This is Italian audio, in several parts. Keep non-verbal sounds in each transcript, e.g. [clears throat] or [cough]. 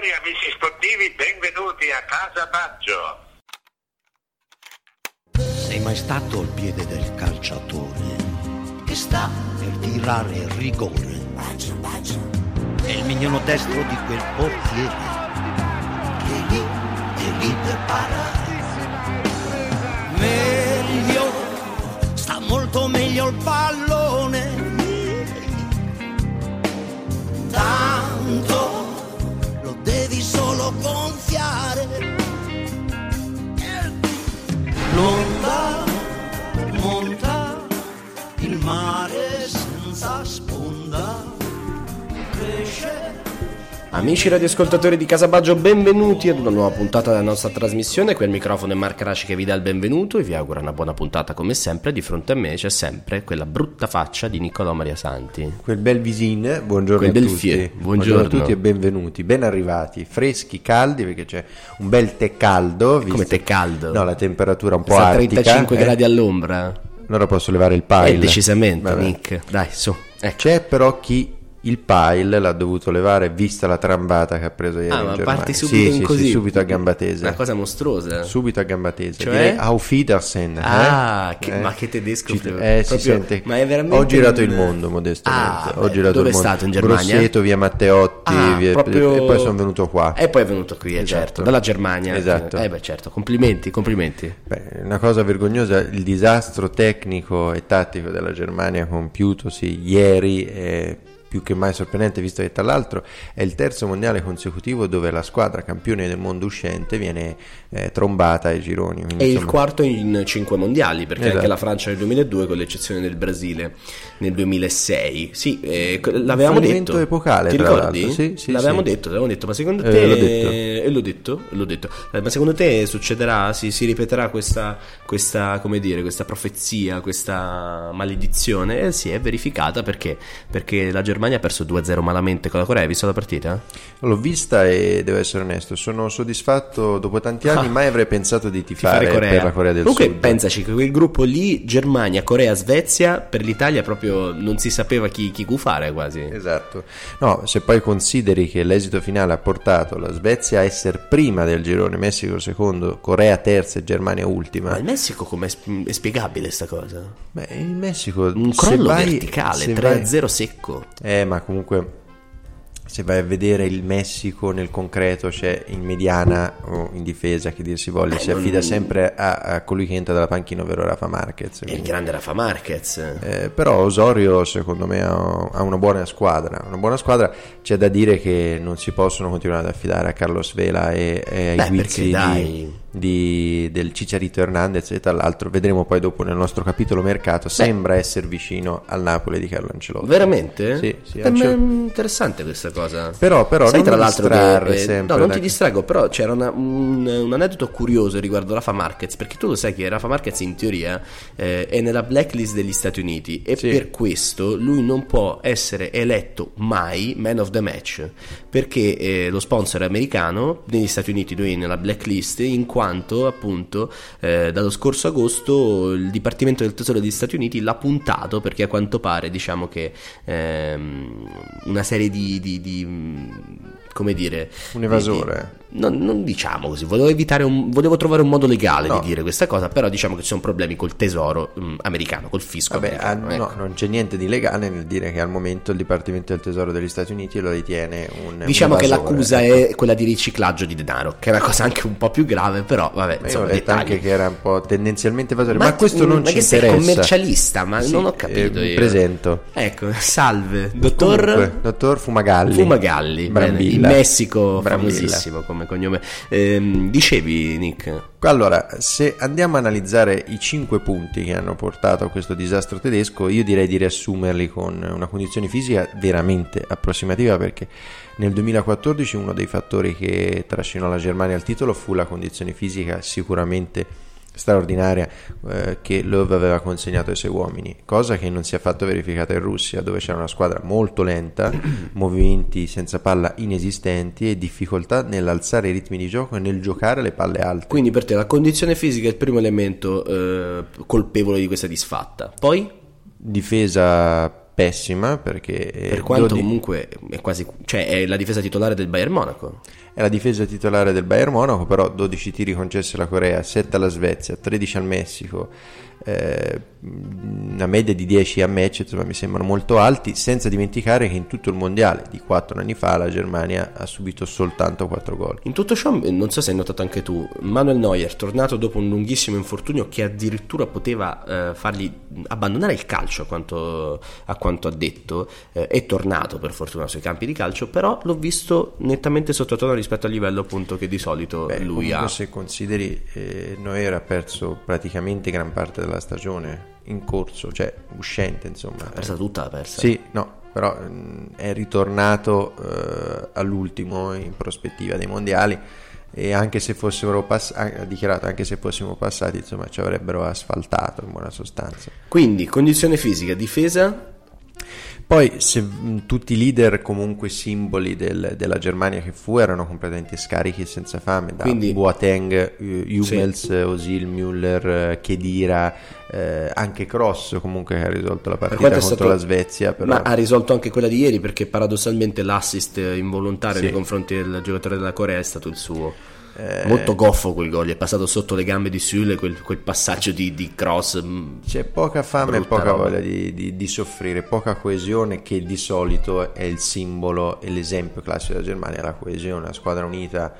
Signori, amici sportivi, benvenuti a Casa Baggio. Sei mai stato al piede del calciatore che sta per tirare il rigore? È il mignolo destro di quel portiere che lì, è lì per parare. Meglio, sta molto meglio il pallone. Tanto lo solo gonfiare. L'onda monta il mare senza sponda cresce Amici radioascoltatori di Casabaggio, benvenuti ad una nuova puntata della nostra trasmissione. Qui al microfono è Marco Raci che vi dà il benvenuto e vi augura una buona puntata come sempre. Di fronte a me c'è sempre quella brutta faccia di Niccolò Maria Santi. Quel bel visin, buongiorno Quel a tutti. fie, buongiorno. a tutti e benvenuti, ben arrivati, freschi, caldi perché c'è un bel tè caldo. Come tè caldo? No, la temperatura un po' Sta a artica. 35 eh. gradi all'ombra. Allora posso levare il pile. Eh, decisamente, Vabbè. Nick. Dai, su. Ecco. C'è però chi il pile l'ha dovuto levare vista la trambata che ha preso ieri Ah, ma parti Sì, subito sì, in così. sì, subito a gamba tesa. Una cosa mostruosa. Subito a gamba tesa. Cioè? Direi Auf Wiedersehen. eh? Ah, che- Eh. ma che tedesco Ci- proprio- eh, si proprio- sente. ma è veramente Ho girato un- il mondo, modestamente. Ah, Ho beh, girato dove il è mondo. stato in Germania? Grosseto, via Matteotti, Ah, via- proprio- e poi sono venuto qua. E poi è venuto qui, eh, Esatto. certo, dalla Germania. Esatto. Eh beh, certo, complimenti, complimenti. Beh, una cosa vergognosa, il disastro tecnico e tattico della Germania compiutosi ieri è più che mai sorprendente, visto che tra l'altro è il terzo mondiale consecutivo dove la squadra campione del mondo uscente viene eh, trombata ai gironi. Quindi, E il insomma, quarto in cinque mondiali, perché Esatto. anche la Francia nel 2002, con l'eccezione del Brasile nel 2006. Sì, eh, l'avevamo detto. epocale, Ti tra ricordi? l'altro. Sì, sì, l'avevamo sì. detto, l'avevamo detto, ma secondo Eh, te... l'ho detto. E l'ho detto, l'ho detto. Eh, ma secondo te succederà, si, si ripeterà questa, questa, come dire, questa profezia, questa maledizione? E si è verificata perché? Perché la Germania ha perso 2-0 malamente con la Corea. Hai visto la partita? L'ho vista e devo essere onesto, sono soddisfatto dopo tanti anni, Ah. mai avrei pensato di tifare Tifare per la Corea del Comunque Sud. pensaci che quel gruppo lì, Germania, Corea, Svezia, per l'Italia proprio non si sapeva chi, chi gufare quasi. Esatto, no, se poi consideri che l'esito finale ha portato la Svezia a essere prima del girone, Messico secondo, Corea terza e Germania ultima. Ma il Messico com'è è spiegabile sta cosa? Beh, il Messico Un crollo vai- verticale, se 3-0 secco. vai- Eh, ma comunque se vai a vedere il Messico nel concreto c'è in mediana o in difesa che dir si voglia, si affida sempre a, a colui che entra dalla panchina, ovvero Rafa Marquez. E il grande Rafa Marquez. Eh, però Osorio secondo me ha, una buona squadra una buona squadra c'è da dire che non si possono continuare ad affidare a Carlos Vela e, e ai Beh, guizzi di. Di- del Cicciarito Hernandez e tra l'altro vedremo poi dopo nel nostro capitolo mercato sembra essere vicino al Napoli di Carlo Ancelotti Veramente? Sì, sì, ma Ancel- è interessante questa cosa. Però- però Sai non tra l'altro che, eh, sempre No, non da- ti distraggo, però c'era una- un, un aneddoto curioso riguardo Rafa Marquez, perché tu lo sai che Rafa Marquez in teoria eh, è nella blacklist degli Stati Uniti e Sì. per questo lui non può essere eletto mai man of the match, perché eh, lo sponsor è americano, negli Stati Uniti lui è nella blacklist in quanto appunto eh, dallo scorso agosto il Dipartimento del Tesoro degli Stati Uniti l'ha puntato perché a quanto pare diciamo che ehm, una serie di, di- di, mm, come dire Un evasore. Non, non diciamo così volevo evitare un, volevo trovare un modo legale No. di dire questa cosa però diciamo che ci sono problemi col tesoro mm, americano col fisco Vabbè, ah, americano ecco. no, non c'è niente di legale nel dire che al momento il Dipartimento del Tesoro degli Stati Uniti lo ritiene un Diciamo un che l'accusa ecco. è quella di riciclaggio di denaro, che è una cosa anche un po' più grave, però vabbè, Ma ho insomma, letto dettagli. anche che era un po' tendenzialmente evasore, ma, Ma- questo non ma ci che sei interessa. commercialista, ma Sì, non ho capito eh, mi presento. Ecco, salve, dottor Comunque, dottor Fumagalli. Fumagalli, bene, Brambilla. in Messico Brambilla. famosissimo come nome e cognome. Ehm, dicevi, Nick? Allora, se andiamo a analizzare i cinque punti che hanno portato a questo disastro tedesco, io direi di riassumerli con una condizione fisica veramente approssimativa perché nel 2014 uno dei fattori che trascinò la Germania al titolo fu la condizione fisica sicuramente straordinaria eh, che Love aveva consegnato ai suoi uomini, cosa che non si è affatto verificata in Russia, dove c'era una squadra molto lenta, [clears throat] movimenti senza palla inesistenti e difficoltà nell'alzare i ritmi di gioco e nel giocare le palle alte. Quindi per te la condizione fisica è il primo elemento eh, colpevole di questa disfatta. Poi? Difesa pessima perché per quanto 12... comunque è quasi cioè è la difesa titolare del Bayern Monaco è la difesa titolare del Bayern Monaco però 12 tiri concessi alla Corea 7 alla Svezia 13 al Messico eh, una media di 10 a match insomma, mi sembrano molto alti senza dimenticare che in tutto il mondiale di 4 anni fa la Germania ha subito soltanto 4 gol. In tutto ciò non so se hai notato anche tu Manuel Neuer tornato dopo un lunghissimo infortunio che addirittura poteva eh, fargli abbandonare il calcio a quanto, a quanto ha detto eh, è tornato per fortuna sui campi di calcio però l'ho visto nettamente sottotono rispetto al livello appunto che di solito Beh, lui ha. se consideri eh, Neuer ha perso praticamente gran parte della stagione in corso, cioè uscente, insomma. Ha persa tutta, ha persa. Sì, no, però mh, è ritornato eh, all'ultimo in prospettiva dei mondiali e anche se fossero passati, ha dichiarato anche se fossimo passati, insomma, ci avrebbero asfaltato in buona sostanza. Quindi, condizione fisica, difesa poi se mh, tutti i leader comunque simboli del, della Germania che fu erano completamente scarichi e senza fame, da Quindi, Boateng, Hummels, sì. Osil, Müller, Chedira, eh, anche Cross comunque che ha risolto la partita contro stato... la Svezia. Però... Ma ha risolto anche quella di ieri perché paradossalmente l'assist involontario sì. nei confronti del giocatore della Corea è stato il suo. Eh, Molto goffo quel gol, è passato sotto le gambe di Sule quel, quel passaggio di, di, cross. Mm, C'è poca fame e poca roba. voglia di, di, di, soffrire, poca coesione che di solito è il simbolo e l'esempio classico della Germania, la coesione, la squadra unita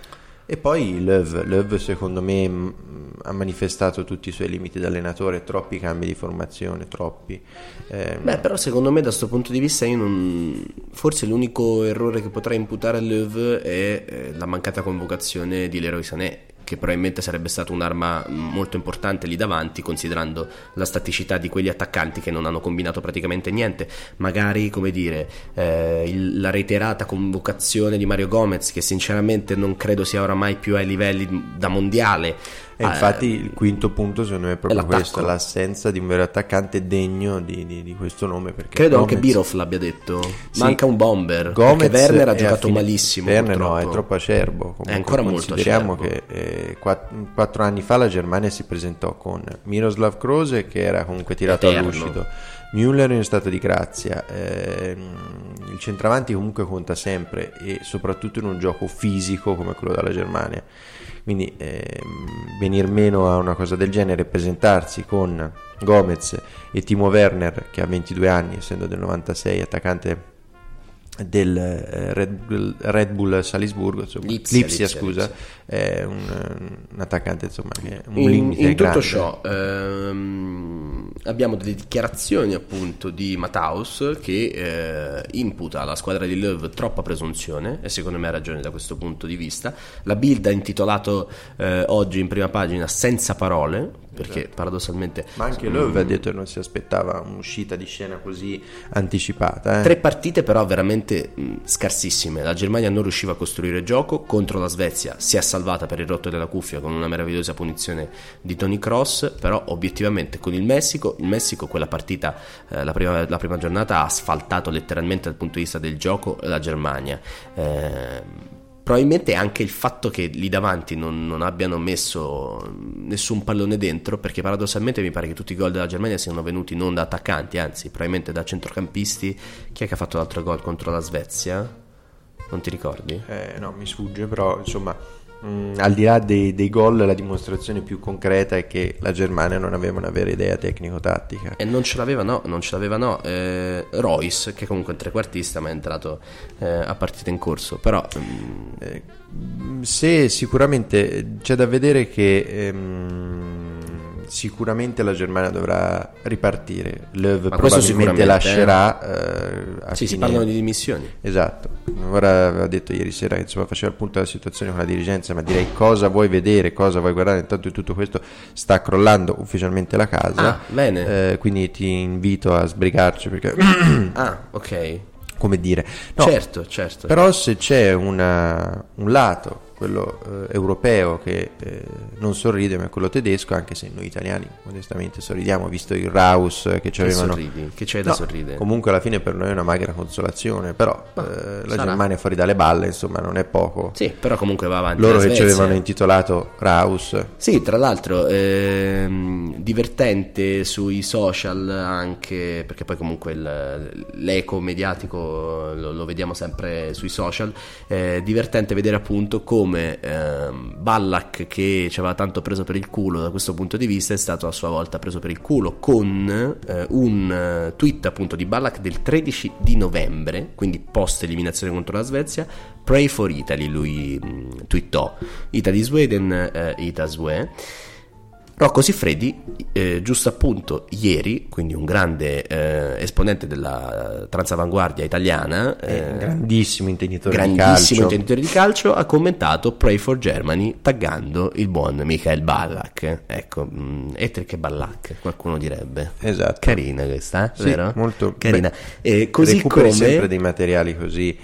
e poi Löw, Löw secondo me ha manifestato tutti i suoi limiti da allenatore, troppi cambi di formazione, troppi. Eh, Beh, però secondo me da questo punto di vista non... forse l'unico errore che potrei imputare a Löw è eh, la mancata convocazione di Leroy Sané che probabilmente sarebbe stata un'arma molto importante lì davanti, considerando la staticità di quegli attaccanti che non hanno combinato praticamente niente. Magari, come dire, eh, il, la reiterata convocazione di Mario Gomez, che sinceramente non credo sia oramai più ai livelli da mondiale. E infatti eh, il quinto punto secondo me è proprio è questo, l'assenza di un vero attaccante degno di, di, di questo nome. Credo Gomez... anche Biroff l'abbia detto, sì, manca un bomber, Gomez Werner ha giocato fine... malissimo. Werner purtroppo. no, è troppo acerbo. Comunque, è ancora molto acerbo. che eh, quattro, quattro, anni fa la Germania si presentò con Miroslav Krose che era comunque tirato Eterno. all'uscito. Müller in stato di grazia, eh, il centravanti comunque conta sempre e soprattutto in un gioco fisico come quello della Germania. Quindi eh, venir meno a una cosa del genere, presentarsi con Gomez e Timo Werner che ha 22 anni, essendo del 96, attaccante del eh, Red Bull, Red Bull Salisburgo, insomma, Lipsia, Lipsia, Lipsia scusa, Lipsia. è un, un, attaccante insomma che un in, limite in tutto ciò ehm, abbiamo delle dichiarazioni appunto di Mataus che eh, imputa alla squadra di Löw troppa presunzione e secondo me ha ragione da questo punto di vista la Bild ha intitolato eh, oggi in prima pagina senza parole perché esatto. paradossalmente ma anche lui aveva detto che non si aspettava un'uscita di scena così anticipata eh? tre partite però veramente mh, scarsissime la Germania non riusciva a costruire gioco contro la Svezia si è salvata per il rotto della cuffia con una meravigliosa punizione di Tony Cross però obiettivamente con il Messico il Messico quella partita eh, la, prima, la, prima, giornata ha asfaltato letteralmente dal punto di vista del gioco la Germania eh, probabilmente anche il fatto che lì davanti non, non, abbiano messo nessun pallone dentro, perché paradossalmente mi pare che tutti i gol della Germania siano venuti non da attaccanti, anzi probabilmente da centrocampisti. Chi è che ha fatto l'altro gol contro la Svezia? Non ti ricordi? Eh, no, mi sfugge, però insomma Mm, al di là dei, dei gol, la dimostrazione più concreta è che la Germania non aveva una vera idea tecnico-tattica. E non ce l'aveva, no, non ce l'aveva, no. Eh, Royce, che comunque è un trequartista, ma è entrato eh, a partita in corso. Però. Mm, eh, se sicuramente c'è da vedere che. Ehm, sicuramente la Germania dovrà ripartire. Löw Ma probabilmente sicuramente, lascerà eh, a Sì, si fine- parlano di dimissioni. Esatto, ora aveva detto ieri sera che insomma, faceva il punto della situazione con la dirigenza, ma direi cosa vuoi vedere, cosa vuoi guardare, intanto in tutto questo sta crollando ufficialmente la casa, Ah, bene. Eh, quindi ti invito a sbrigarci perché, [coughs] [coughs] Ah, ok. come dire, no, certo, certo. però se c'è una- un lato, quello eh, europeo, che eh, non sorride, ma quello tedesco, anche se noi italiani modestamente sorridiamo, visto il Raus che ci avevano... sorridi? Che c'è da No, sorridere? Comunque alla fine per noi è una magra consolazione, però eh, la sarà. Germania fuori dalle balle, insomma, non è poco. Sì, però comunque va avanti. Loro che ci avevano intitolato Raus. Sì, tra l'altro ehm, divertente sui social anche, perché poi comunque il- l'eco mediatico lo, lo vediamo sempre sui social, eh, divertente vedere appunto come ehm, Ballack che ci aveva tanto preso per il culo da questo punto di vista è stato a sua volta preso per il culo con eh, un eh, tweet appunto di Ballack del 13 di novembre, quindi post eliminazione contro la Svezia, Pray for Italy, lui mh, twittò, Italy Sweden, eh, Itasue. Rocco Siffredi, eh, giusto appunto ieri, quindi un grande eh, esponente della transavanguardia italiana, eh, grandissimo intenditore di grandissimo calcio. intenditore di calcio, ha commentato Pray for Germany taggando il buon Michael Ballack. Ecco, mh, etere che Ballack, qualcuno direbbe. Esatto. Carina questa, eh? Sì, vero? molto carina. beh, E così recuperi come sempre dei materiali così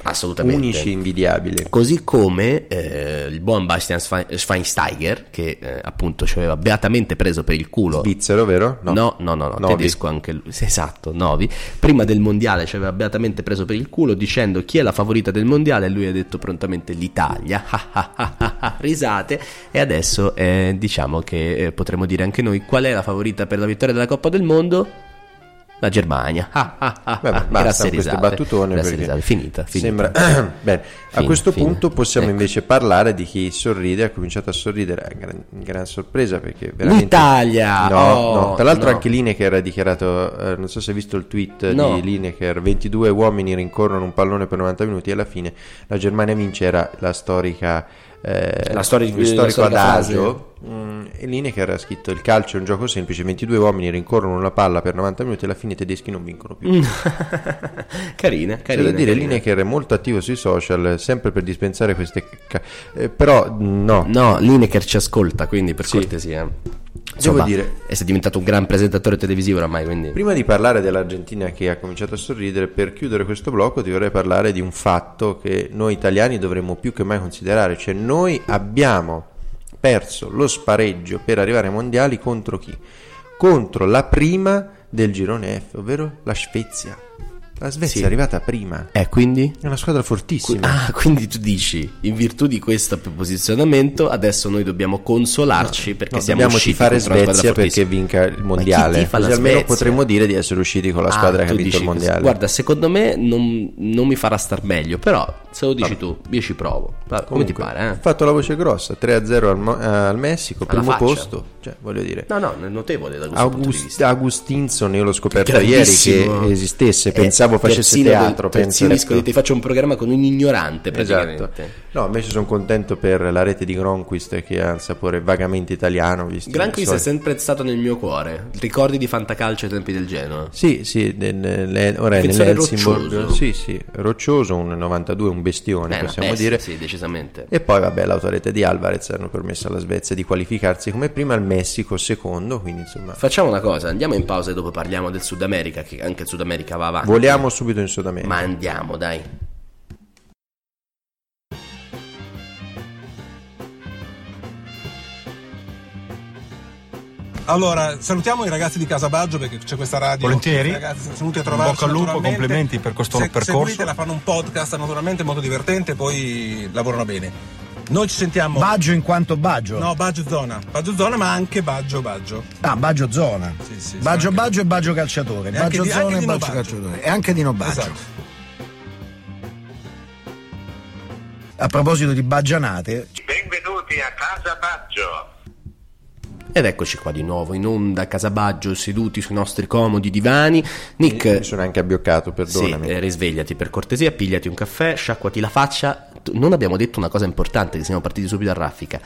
unici, invidiabili. Così come eh, il buon Bastian Schwein- Schweinsteiger, che eh, appunto ci aveva beatamente preso per il culo. Svizzero, vero? No, no, no, no, Novi. tedesco anche lui. Esatto, Novi. Prima del mondiale ci aveva beatamente preso per il culo dicendo chi è la favorita del mondiale e lui ha detto prontamente l'Italia. [laughs] Risate. E adesso eh, diciamo che eh, potremmo dire anche noi qual è la favorita per la vittoria della Coppa del Mondo? La Germania. Vabbè, Grazie basta queste battutone perché. Finita, finita. Sembra... [clears throat] Bene, a Fine, questo fine. punto possiamo Ecco. invece parlare di chi sorride, ha cominciato a sorridere, è gran, gran sorpresa perché veramente... L'Italia! No, Oh, no. tra l'altro no. anche Lineker ha dichiarato, eh, non so se hai visto il tweet No. di Lineker, 22 uomini rincorrono un pallone per 90 minuti e alla fine la Germania vince, era la storica... eh, La storia di- la storico adagio Mm, e Lineker ha scritto il calcio è un gioco semplice 22 uomini rincorrono una palla per 90 minuti e alla fine i tedeschi non vincono più Mm. [laughs] carina, c'è carina. da dire, carina. Lineker è molto attivo sui social, sempre per dispensare queste... ca- eh, però no, No, Lineker ci ascolta, quindi per Sì. cortesia. Insomma, dire- è diventato un gran presentatore televisivo oramai, quindi... prima di parlare dell'Argentina che ha cominciato a sorridere, per chiudere questo blocco ti vorrei parlare di un fatto che noi italiani dovremmo più che mai considerare, cioè noi abbiamo perso lo spareggio per arrivare ai mondiali contro chi? Contro la prima del girone F, ovvero la Svezia. La Svezia Sì. è arrivata prima, Eh, quindi? è una squadra fortissima. Ah, quindi tu dici, in virtù di questo posizionamento, adesso noi dobbiamo consolarci perché No, siamo dobbiamo usciti squadra Svezia perché vinca il mondiale. Così almeno potremmo dire di essere usciti con la Ah, squadra che ha vinto il mondiale. così. Guarda, secondo me non, non mi farà star meglio, però se lo dici tu, io ci provo. Va, Come ti Comunque, pare, Ha eh? fatto la voce grossa 3-0 al, Mo- al Messico, Alla primo faccia. posto. Cioè, voglio dire. No, no, è notevole da questo August-. Agustinson, io l'ho scoperto ieri che esistesse, Eh, pensavo del- teatro. pensa terzino disco, ti faccio un programma con un ignorante praticamente. Esatto. No, invece sono contento per la rete di Gronquist che ha un sapore vagamente italiano. Visto Granquist i è sempre stato nel mio cuore. Ricordi di Fantacalcio ai tempi del Genoa? Sì, sì, nel- nel- ora è nell'Helsingborg. roccioso. Sì, sì, roccioso, un 92, un bestione, Eh, possiamo eh, dire. Sì, sì, decisamente. E poi, vabbè, l'autorete di Alvarez hanno permesso alla Svezia di qualificarsi come prima, al Messico secondo, quindi insomma... Facciamo una cosa, andiamo in pausa e dopo parliamo del Sud America, che anche il Sud America va avanti. Voliamo subito in Sud America. Ma andiamo, dai. Allora, salutiamo i ragazzi di Casabaggio perché c'è questa radio. Volentieri. Ragazzi sono venuti a trovarci. bocca al lupo, complimenti per questo Se- percorso. Seguitela, fanno un podcast naturalmente molto divertente, poi lavorano bene. Noi ci sentiamo. Baggio in quanto Baggio? No, Baggio Zona. Baggio Zona, ma anche Baggio Baggio. Ah, Baggio Zona. Sì, sì, Baggio sì, Baggio e Baggio Calciatore. E anche Baggio di- anche Zona e Baggio. Calciatore. E anche di Nobaggio. Esatto. A proposito di baggianate, Benvenuti a Casa Baggio. Ed eccoci qua di nuovo in onda a Casabaggio, seduti sui nostri comodi divani. Nick, Mi sono anche abbioccato, sì, perdonami. eh, risvegliati per cortesia, pigliati un caffè, sciacquati la faccia. Non abbiamo detto una cosa importante, che siamo partiti subito a raffica.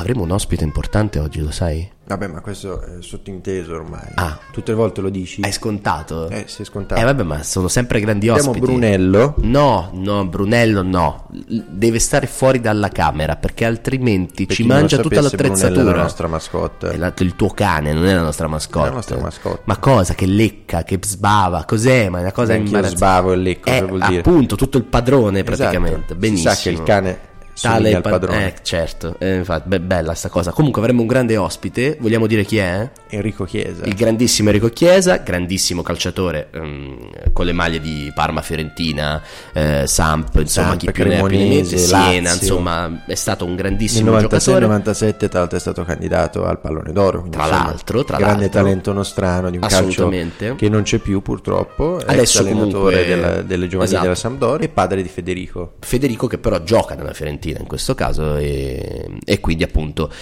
Avremo un ospite importante oggi, lo sai? Vabbè, ma questo è sottinteso ormai. Ah. Tutte le volte lo dici. È scontato? Eh, si è scontato. Eh vabbè, ma sono sempre grandi Abbiamo ospiti. Brunello. No, no, Brunello no. Deve stare fuori dalla camera perché altrimenti Per ci mangia tutta sapesse, Brunello l'attrezzatura. è la nostra mascotte. È la- il tuo cane, non è la nostra mascotte. È la nostra mascotte. Ma cosa? Che lecca, che sbava, cos'è? Ma è una cosa imbarazzante. sbavo e lecco, che vuol dire? appunto tutto il padrone Esatto. praticamente. Si Benissimo. sa che il cane Tale al pa- padrone. Eh, certo, eh, infatti, be- bella sta cosa. Comunque avremo un grande ospite, vogliamo dire chi è? Enrico Chiesa. Il grandissimo Enrico Chiesa, grandissimo calciatore ehm, con le maglie di Parma, Fiorentina, eh, Samp, insomma Samp, chi più ne ha più ne mette, Siena, insomma è stato un Nel grandissimo giocatore. 96-97 tra l'altro è stato candidato al pallone d'oro. Tra insomma, l'altro, tra grande l'altro. talento nostrano di un calcio che non c'è più purtroppo. Adesso allenatore comunque- della- delle giovanili Esatto. della Sampdoria e padre di Federico. Federico che però gioca nella Fiorentina in questo caso e, e quindi appunto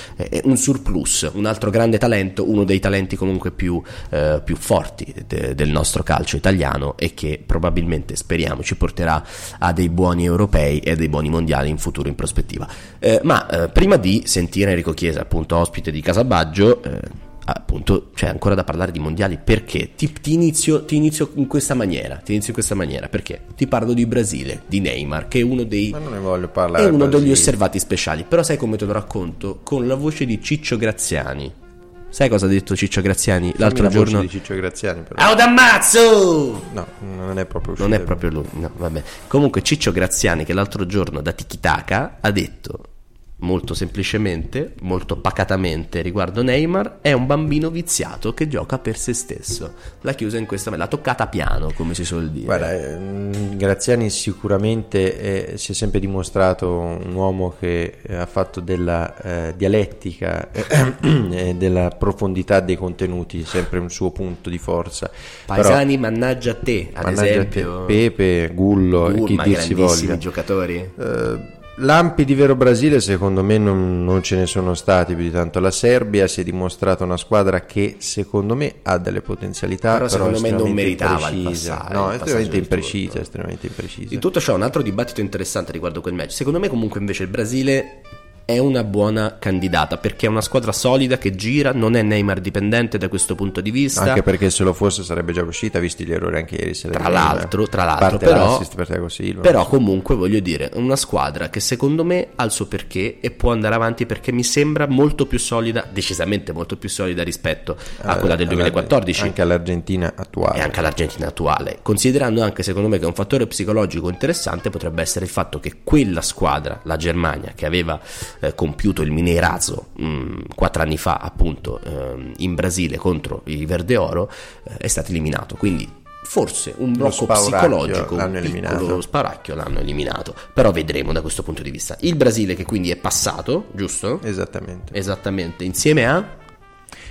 un surplus, un altro grande talento, uno dei talenti comunque più, eh, più forti de- del nostro calcio italiano e che probabilmente speriamo ci porterà a dei buoni europei e a dei buoni mondiali in futuro in prospettiva. Eh, ma eh, prima di sentire Enrico Chiesa appunto ospite di Casabaggio eh, appunto c'è ancora da parlare di mondiali perché ti, ti inizio, ti inizio in questa maniera ti inizio in questa maniera perché ti parlo di Brasile di Neymar che è uno dei Ma non ne voglio parlare. è uno Brasile. degli osservati speciali però sai come te lo racconto con la voce di Ciccio Graziani sai cosa ha detto Ciccio Graziani Fammi l'altro la giorno di Ciccio Graziani però. Ah, d'ammazzo! No, non è proprio uscito. Non è proprio lui, no, vabbè. Comunque Ciccio Graziani che l'altro giorno da Tikitaka ha detto molto semplicemente, molto pacatamente riguardo Neymar, è un bambino viziato che gioca per se stesso. L'ha chiusa in questa l'ha toccata piano, come si suol dire. Guarda, ehm, Graziani sicuramente eh, si è sempre dimostrato un uomo che eh, ha fatto della eh, dialettica [clears throat] e della profondità dei contenuti sempre un suo punto di forza. Paesani, mannaggia a te, ad Però, mannaggia a te, esempio. Pepe, Gullo, Uh, chi dir si grandissimi voglia. giocatori. Eh, lampi di vero Brasile secondo me non, non ce ne sono stati più di tanto. La Serbia si è dimostrata una squadra che secondo me ha delle potenzialità, Però però, secondo me non meritava il passare, No, il estremamente imprecisa, estremamente imprecisa. Di tutto c'è un altro dibattito interessante riguardo quel match. Secondo me, comunque, invece, il Brasile è una buona candidata perché è una squadra solida che gira, non è Neymar dipendente da questo punto di vista. Anche perché se lo fosse sarebbe già uscita, visti gli errori anche ieri. Tra l'altro, tra l'altro, però, per Silva. però comunque voglio dire, una squadra che secondo me ha il suo perché e può andare avanti perché mi sembra molto più solida, decisamente molto più solida rispetto a quella del Alla- 2014 Anche all'Argentina attuale. e anche all'Argentina attuale, considerando anche secondo me che un fattore psicologico interessante potrebbe essere il fatto che quella squadra, la Germania, che aveva eh, compiuto il Minerazzo mh, quattro anni fa appunto ehm, in Brasile contro i Verde Oro, eh, è stato eliminato, quindi forse un Lo blocco psicologico, l'hanno eliminato. sparacchio l'hanno eliminato, però vedremo da questo punto di vista. Il Brasile che quindi è passato, giusto? Esattamente. Esattamente, insieme a...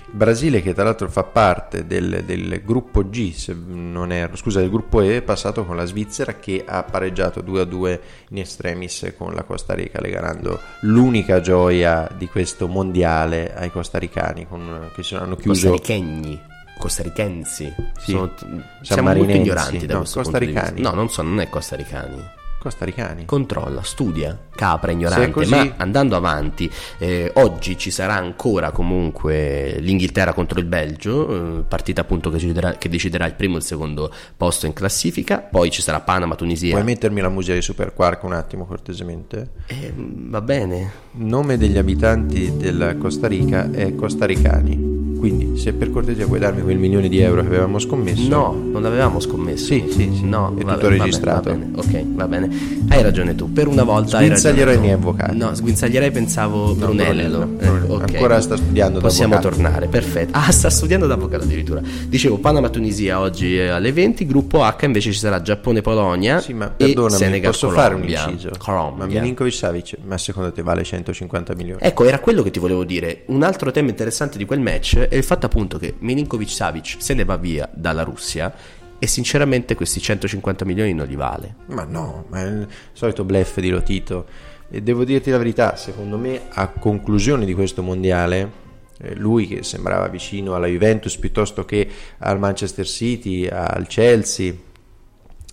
Brasile che tra l'altro fa parte del, del gruppo G, se non erro, scusa, del gruppo E, è passato con la Svizzera che ha pareggiato 2 a 2 in extremis con la Costa Rica, regalando l'unica gioia di questo mondiale ai costaricani, con, che hanno chiuso Costarichegni, costarichensi. Sì. Sono- siamo molto ignoranti da no, questo punto di vista. costaricani. No, non so, non è costaricani. Costaricani. Controlla, studia, capra ignorante. così- Ma andando avanti, eh, oggi ci sarà ancora comunque l'Inghilterra contro il Belgio, eh, partita appunto che deciderà, che deciderà il primo e il secondo posto in classifica. Poi ci sarà Panama, Tunisia. Puoi mettermi la musica di Super Quark un attimo cortesemente? Eh, va bene. Il nome degli abitanti della Costa Rica è costaricani. Quindi, se per cortesia puoi darmi quel milione di euro che avevamo scommesso. No, non l'avevamo scommesso. Sì, sì, sì. No, È va tutto bene, va registrato. bene, va bene. Ok, va bene. Hai ragione tu. Per una volta hai ragione. Sguinzaglierò i miei avvocati. No, sguinzaglierei pensavo Brunello. Brunello, Eh, Brunello. ok. Ancora sta studiando da Possiamo tornare, perfetto. Ah, sta studiando da avvocato addirittura. Dicevo, Panama-Tunisia oggi è alle 20, gruppo H invece ci sarà Giappone-Polonia Sì, ma e perdonami, Senegal posso fare un Colombia. inciso? Ma Colombia. Milinkovic Savic, ma secondo te vale 150 milioni? Ecco, era quello che ti volevo dire. Un altro tema interessante di quel match è il fatto appunto che Milinkovic Savic se ne va via dalla Russia e sinceramente questi 150 milioni non li vale. Ma no, ma è il solito bluff di Lotito. E devo dirti la verità, secondo me a conclusione di questo mondiale, eh, lui che sembrava vicino alla Juventus piuttosto che al Manchester City, al Chelsea,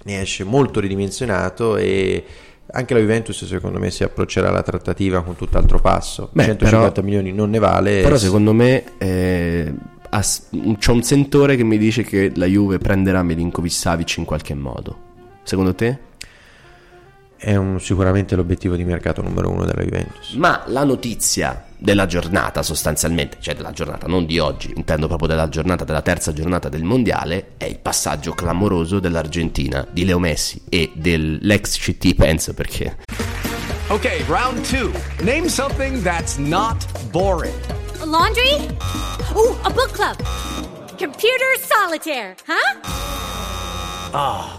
ne esce molto ridimensionato e anche la Juventus secondo me si approccerà alla trattativa con tutt'altro passo. Beh, 150 però- milioni non ne vale. Però secondo me eh, c'è un sentore che mi dice che la Juve prenderà Milinkovic Savic in qualche modo. Secondo te? È un- sicuramente l'obiettivo di mercato numero uno della Juventus. Ma la notizia della giornata sostanzialmente, cioè della giornata non di oggi, intendo proprio della giornata della terza giornata del mondiale, è il passaggio clamoroso dell'Argentina, di Leo Messi e dell'ex CT penso perché Okay, round two. Name something that's not boring. A laundry? Ooh, a book club. Computer solitaire, huh? Ah,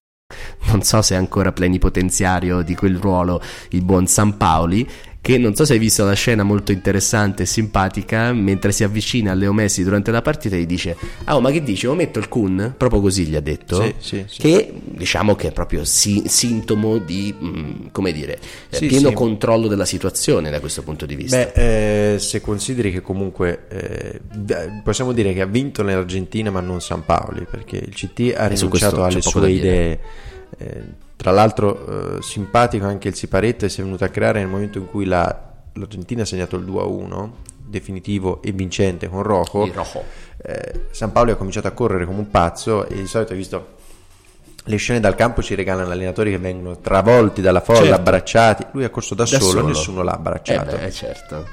Non so se è ancora plenipotenziario di quel ruolo il buon San Paoli che non so se hai visto una scena molto interessante e simpatica mentre si avvicina a Leo Messi durante la partita gli dice ah oh, ma che dici, metto il Kun? proprio così gli ha detto Sì, sì, sì. che diciamo che è proprio si- sintomo di mm, come dire eh, pieno controllo della situazione da questo punto di vista Beh, eh, se consideri che comunque eh, possiamo dire che ha vinto l'Argentina ma non San Paoli perché il CT ha E su rinunciato alle sue idee. Eh, tra l'altro eh, simpatico anche il siparetto che si è venuto a creare nel momento in cui la- l'Argentina ha segnato il 2-1 definitivo e vincente con Rojo. Eh, San Paolo ha cominciato a correre come un pazzo e di solito hai visto le scene dal campo ci regalano allenatori che vengono travolti dalla folla, Certo. abbracciati. Lui ha corso da, Da solo, solo. nessuno l'ha abbracciato. Eh beh, certo.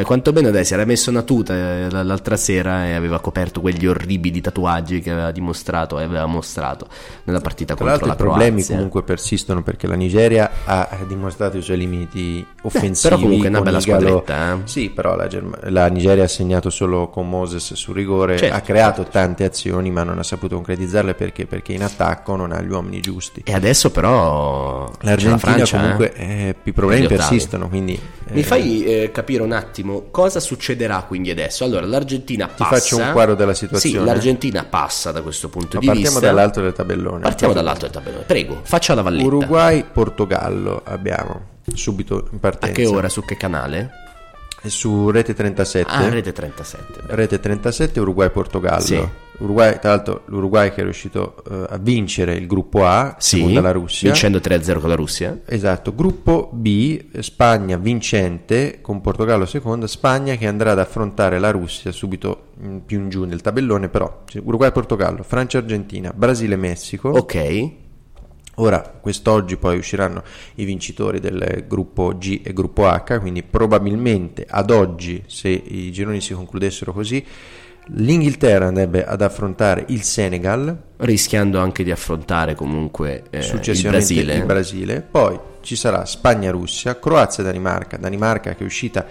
Ma quanto bene dai, si era messo una tuta eh, l'altra sera e aveva coperto quegli orribili tatuaggi che aveva dimostrato e aveva mostrato nella partita Tra contro l'altro la i problemi Croazia. comunque persistono perché la Nigeria ha dimostrato i suoi limiti offensivi. però comunque è una bella squadretta, eh. Sì, però la, Germ- la Nigeria ha segnato solo con Moses su rigore, Certo, ha creato tante azioni ma non ha saputo concretizzarle perché? Perché in attacco non ha gli uomini giusti. E adesso però L'Argentina la Francia, comunque eh. eh, i problemi persistono, quindi Mi eh, fai eh, capire un attimo cosa succederà quindi adesso? Allora, l'Argentina Ti passa. faccio un quadro della situazione. Sì, l'Argentina passa da questo punto ma di partiamo vista. dall'alto del tabellone. Partiamo dall'alto del tabellone. Prego, faccia la valletta. Uruguay, Portogallo abbiamo subito in A partenza. che ora? Su che canale? Su Rete 37. Ah, rete 37. Rete 37 Uruguay-Portogallo. Sì. Uruguay, tra l'altro l'Uruguay che è riuscito eh, a vincere il gruppo A, Sì, la Russia. vincendo 3-0 con la Russia. Esatto, gruppo B, Spagna vincente con Portogallo seconda, Spagna che andrà ad affrontare la Russia subito mm, più in giù nel tabellone, però Uruguay-Portogallo, Francia-Argentina, Brasile-Messico. Ok. Ora, quest'oggi poi usciranno i vincitori del gruppo G e gruppo H, quindi probabilmente ad oggi, se i gironi si concludessero così, l'Inghilterra andrebbe ad affrontare il Senegal, Rischiando anche di affrontare comunque eh, il successivamente Brasile. il Brasile, poi ci sarà Spagna-Russia, Croazia-Danimarca, Danimarca che è uscita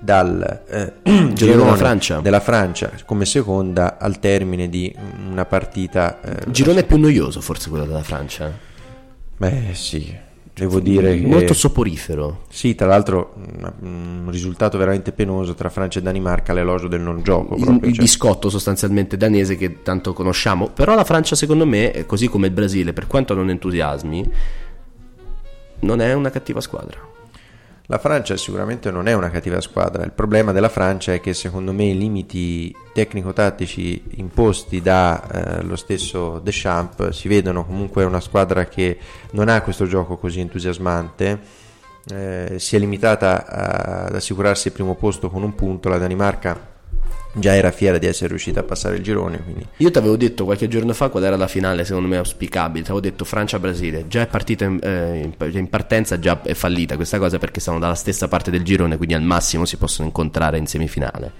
dal eh, girone della Francia. della Francia come seconda al termine di una partita eh, Girone più noioso forse quello della Francia. Beh, sì, devo dire che Molto soporifero. Sì, tra l'altro un un risultato veramente penoso tra Francia e Danimarca, l'elogio del non gioco. Il, proprio, il cioè. biscotto sostanzialmente danese che tanto conosciamo. Però la Francia, secondo me, così come il Brasile, per quanto non entusiasmi, non è una cattiva squadra. La Francia sicuramente non è una cattiva squadra, il problema della Francia è che secondo me i limiti tecnico-tattici imposti dallo lo stesso Deschamps si vedono comunque una squadra che non ha questo gioco così entusiasmante, eh, si è limitata ad assicurarsi il primo posto con un punto, la Danimarca già era fiera di essere riuscita a passare il girone. Quindi. Io ti avevo detto qualche giorno fa qual era la finale, secondo me auspicabile. Ti avevo detto Francia-Brasile. Già è partita in, eh, in partenza, già è fallita questa cosa perché stanno dalla stessa parte del girone, quindi al massimo si possono incontrare in semifinale.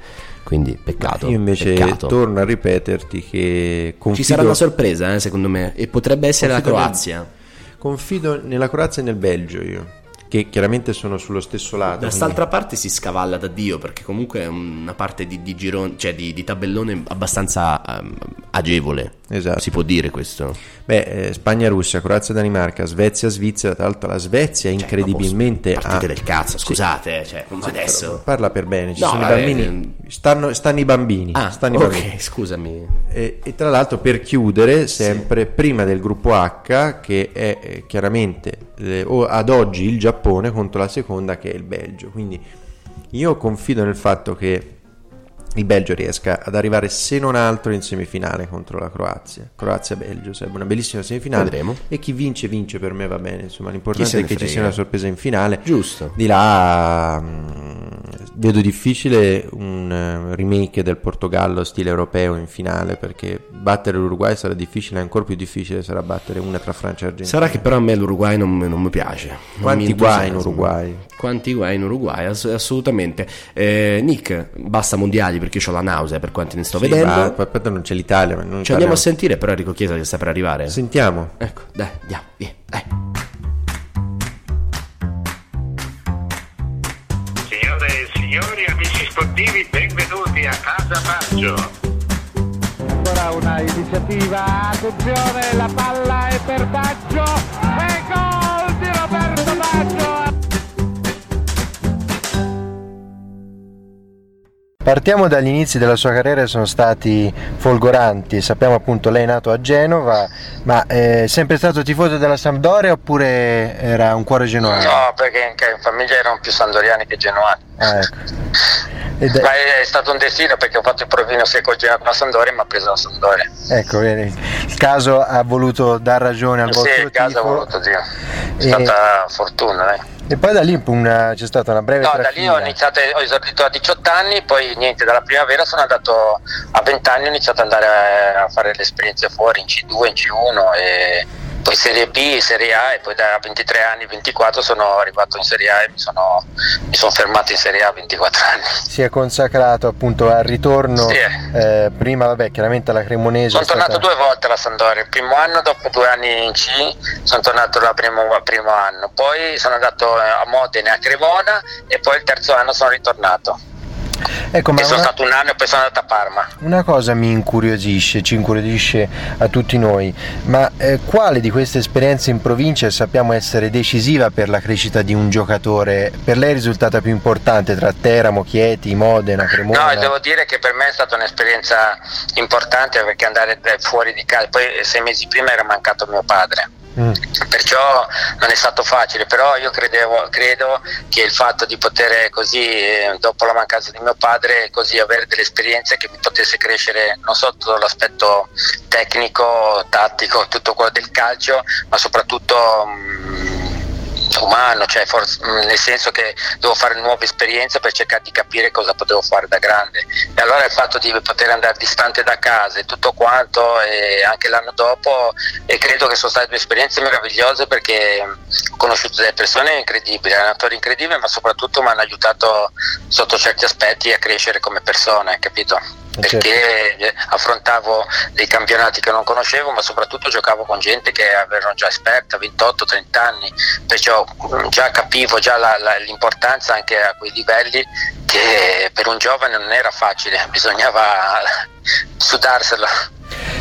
Quindi peccato. Io invece peccato. torno a ripeterti che confido, Ci sarà una sorpresa, eh, secondo me, e potrebbe essere la Confido nel- Croazia. Confido nella Croazia e nel Belgio io, che chiaramente sono sullo stesso lato. Da quindi- quest'altra parte si scavalla da Dio perché comunque è una parte di, di girone, cioè di, di tabellone abbastanza ehm, agevole. Esatto. Si può dire questo. Beh, eh, Spagna, Russia, Croazia, Danimarca, Svezia, Svizzera. Tra l'altro, la Svezia incredibilmente Cioè, Partite ha. del cazzo, Sì. scusate, cioè, come adesso. Parla per bene, ci No, sono vabbè, i bambini. Stanno, stanno i bambini. Ah, stanno i ok, bambini. scusami. E, e tra l'altro, per chiudere, sempre prima del gruppo H, che è eh, chiaramente eh, ad oggi il Giappone contro la seconda, che è il Belgio. Quindi io confido nel fatto che il Belgio riesca ad arrivare se non altro in semifinale contro la Croazia. Croazia-Belgio sarebbe una bellissima semifinale. Vedremo. E chi vince, vince per me va bene. Insomma, l'importante è che ci frega. sia una sorpresa in finale. Giusto. Di là mh, vedo difficile un eh, remake del Portogallo stile europeo in finale perché battere l'Uruguay sarà difficile, ancora più difficile sarà battere una tra Francia e Argentina. Sarà che però a me l'Uruguay non, non mi piace. Non Quanti mi guai in. Uruguay? Quanti guai in Uruguay, ass- assolutamente. Eh, Nick, basta mondiali perché ho la nausea per quanti ne sto Sì, vedendo. ma non c'è l'Italia. ma non Ci andiamo a sentire però Enrico Chiesa che sta per arrivare. Sentiamo. Ecco, dai, andiamo, via, dai. Signori, amici sportivi, benvenuti a Casa Baggio. Ancora una iniziativa, attenzione, la palla è per Baggio e Partiamo dagli inizi della sua carriera che sono stati folgoranti, sappiamo appunto lei è nato a Genova, ma è sempre stato tifoso della Sampdoria oppure era un cuore genuano? No, perché in famiglia erano più sandoriani che genuani. Ah, ecco. [laughs] È- Ma è stato un destino perché ho fatto il provino sia col Genoa con la Sampdoria mi ha preso la Sampdoria. ecco, bene. il caso ha voluto dar ragione al Sì, vostro il caso ha voluto Dio. È E- stata fortuna, dai. E poi da lì una- c'è stata una breve No, da lì ho iniziato, ho esordito a 18 anni, poi niente, dalla primavera sono andato a 20 anni, ho iniziato ad andare a, a fare le esperienze fuori in C2, in C1 e poi Serie B, Serie A e poi da 23 anni, 24 sono arrivato in Serie A e mi sono, mi sono fermato in Serie A a 24 anni. si è consacrato appunto al ritorno Sì. eh, prima vabbè chiaramente alla Cremonese Sono stata- tornato due volte alla Sampdoria, il primo anno dopo due anni in C sono tornato al primo, primo anno, poi sono andato eh, a Modena e a Cremona e poi il terzo anno sono ritornato. Ecco ma sono una, stato un anno e poi sono andato a Parma. una cosa mi incuriosisce ci incuriosisce a tutti noi ma eh, quale di queste esperienze in provincia sappiamo essere decisiva per la crescita di un giocatore per lei è risultata più importante tra Teramo, Chieti, Modena, Cremona No, devo dire che per me è stata un'esperienza importante perché andare fuori di casa, poi sei mesi prima era mancato mio padre. Mm. Perciò non è stato facile, però io credevo, credo che il fatto di poter così, eh, dopo la mancanza di mio padre, così avere delle esperienze che mi potesse crescere non solo l'aspetto tecnico, tattico, tutto quello del calcio, ma soprattutto mm, umano, cioè forse- mh, nel senso che devo fare nuove esperienze per cercare di capire cosa potevo fare da grande. E allora il fatto di poter andare distante da casa e tutto quanto, e anche l'anno dopo, e credo che sono state due esperienze meravigliose perché mh, ho conosciuto delle persone incredibili, allenatori incredibili, ma soprattutto mi hanno aiutato sotto certi aspetti a crescere come persona, capito? Perché eh, affrontavo dei campionati che non conoscevo, ma soprattutto giocavo con gente che avevano già esperta, 28-30 anni, perciò mh, già capivo già la- la- l'importanza anche a quei livelli che per un giovane non era facile, [laughs] bisognava [laughs] sudarsela.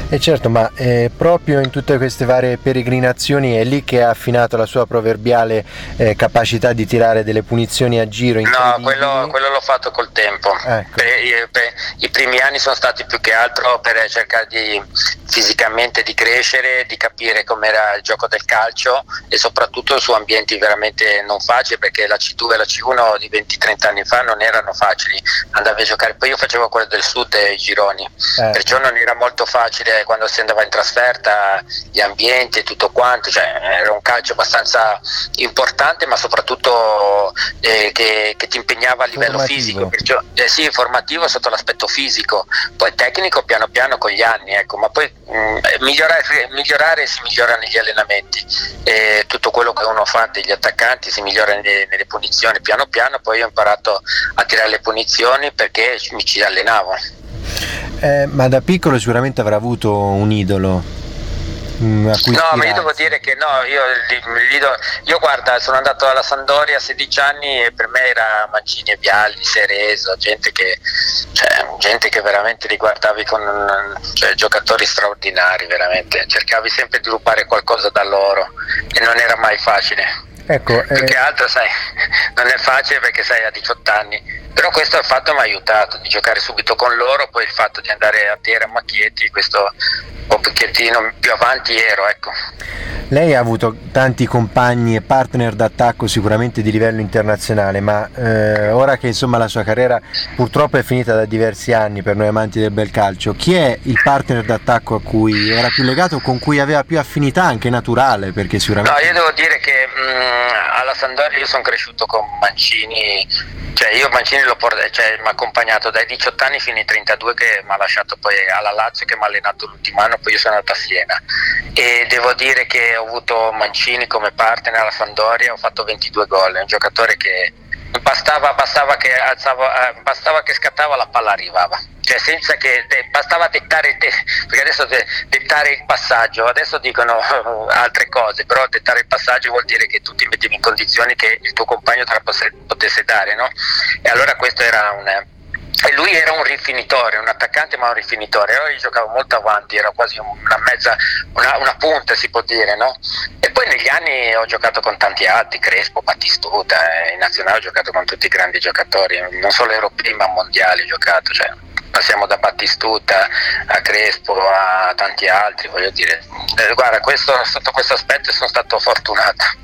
E certo, ma eh, proprio in tutte queste varie peregrinazioni è lì che ha affinato la sua proverbiale eh, capacità di tirare delle punizioni a giro No, quello, quello l'ho fatto col tempo. Ecco. Per- i- per- I primi anni sono stati più che altro per cercare di fisicamente di crescere, di capire com'era il gioco del calcio e soprattutto su ambienti veramente non facili perché la C2 e la C1 di 20-30 anni fa non erano facili. Andavi a giocare, poi io facevo quello del sud e i gironi, Eh. perciò non era molto facile cioè, quando si andava in trasferta, gli ambienti e tutto quanto, cioè, era un calcio abbastanza importante ma soprattutto eh, che, che, ti impegnava a livello formativo. fisico, perciò, eh, sì, formativo sotto l'aspetto fisico, poi tecnico piano piano con gli anni, ecco, ma poi mh, mm, migliorare, migliorare, si migliora negli allenamenti, eh, tutto quello che uno fa degli attaccanti si migliora nelle, nelle punizioni, piano piano poi ho imparato a tirare le punizioni perché mi ci allenavo. Eh, ma da piccolo sicuramente avrà avuto un idolo. Mm, no, ma io devo dire che no, io, io, io, guarda, sono andato alla Sandoria a 16 anni e per me era Mancini e Vialli, Sereso, gente che, cioè, gente che veramente li guardavi con cioè, giocatori straordinari, veramente. Cercavi sempre di rubare qualcosa da loro e non era mai facile. Ecco, Più eh... che altro, sai, [laughs] non è facile perché sei a 18 anni però questo il fatto mi ha aiutato di giocare subito con loro, poi il fatto di andare a Tera a Macchietti, questo un pochettino più avanti ero, ecco. Lei ha avuto tanti compagni e partner d'attacco sicuramente di livello internazionale, ma eh, ora che insomma la sua carriera purtroppo è finita da diversi anni per noi amanti del bel calcio, chi è il partner d'attacco a cui era più legato, con cui aveva più affinità anche naturale? Perché sicuramente... No, io devo dire che mh, mm, alla Sandoria io sono cresciuto con Mancini, cioè io Mancini l'ho portato, cioè, mi ha accompagnato dai 18 anni fino ai 32 che mi ha lasciato poi alla Lazio che mi ha allenato l'ultimo anno, poi io sono andato a Siena. E devo dire che ho avuto Mancini come partner alla Sandoria, ho fatto 22 gol, è un giocatore che bastava, bastava, che, alzava, eh, bastava che scattava la palla arrivava cioè senza che bastava dettare perché adesso de, dettare il passaggio adesso dicono altre cose però dettare il passaggio vuol dire che tu ti mettevi in condizioni che il tuo compagno te la potesse dare no? e allora questo era un e lui era un rifinitore, un attaccante ma un rifinitore, io giocavo molto avanti, era quasi una mezza, una, una punta si può dire, no? E poi negli anni ho giocato con tanti altri, Crespo, Battistuta, eh, in nazionale ho giocato con tutti i grandi giocatori, non solo europei ma mondiali ho giocato, cioè, passiamo da Battistuta a Crespo a tanti altri, voglio dire, eh, guarda, questo, sotto questo aspetto sono stato fortunato.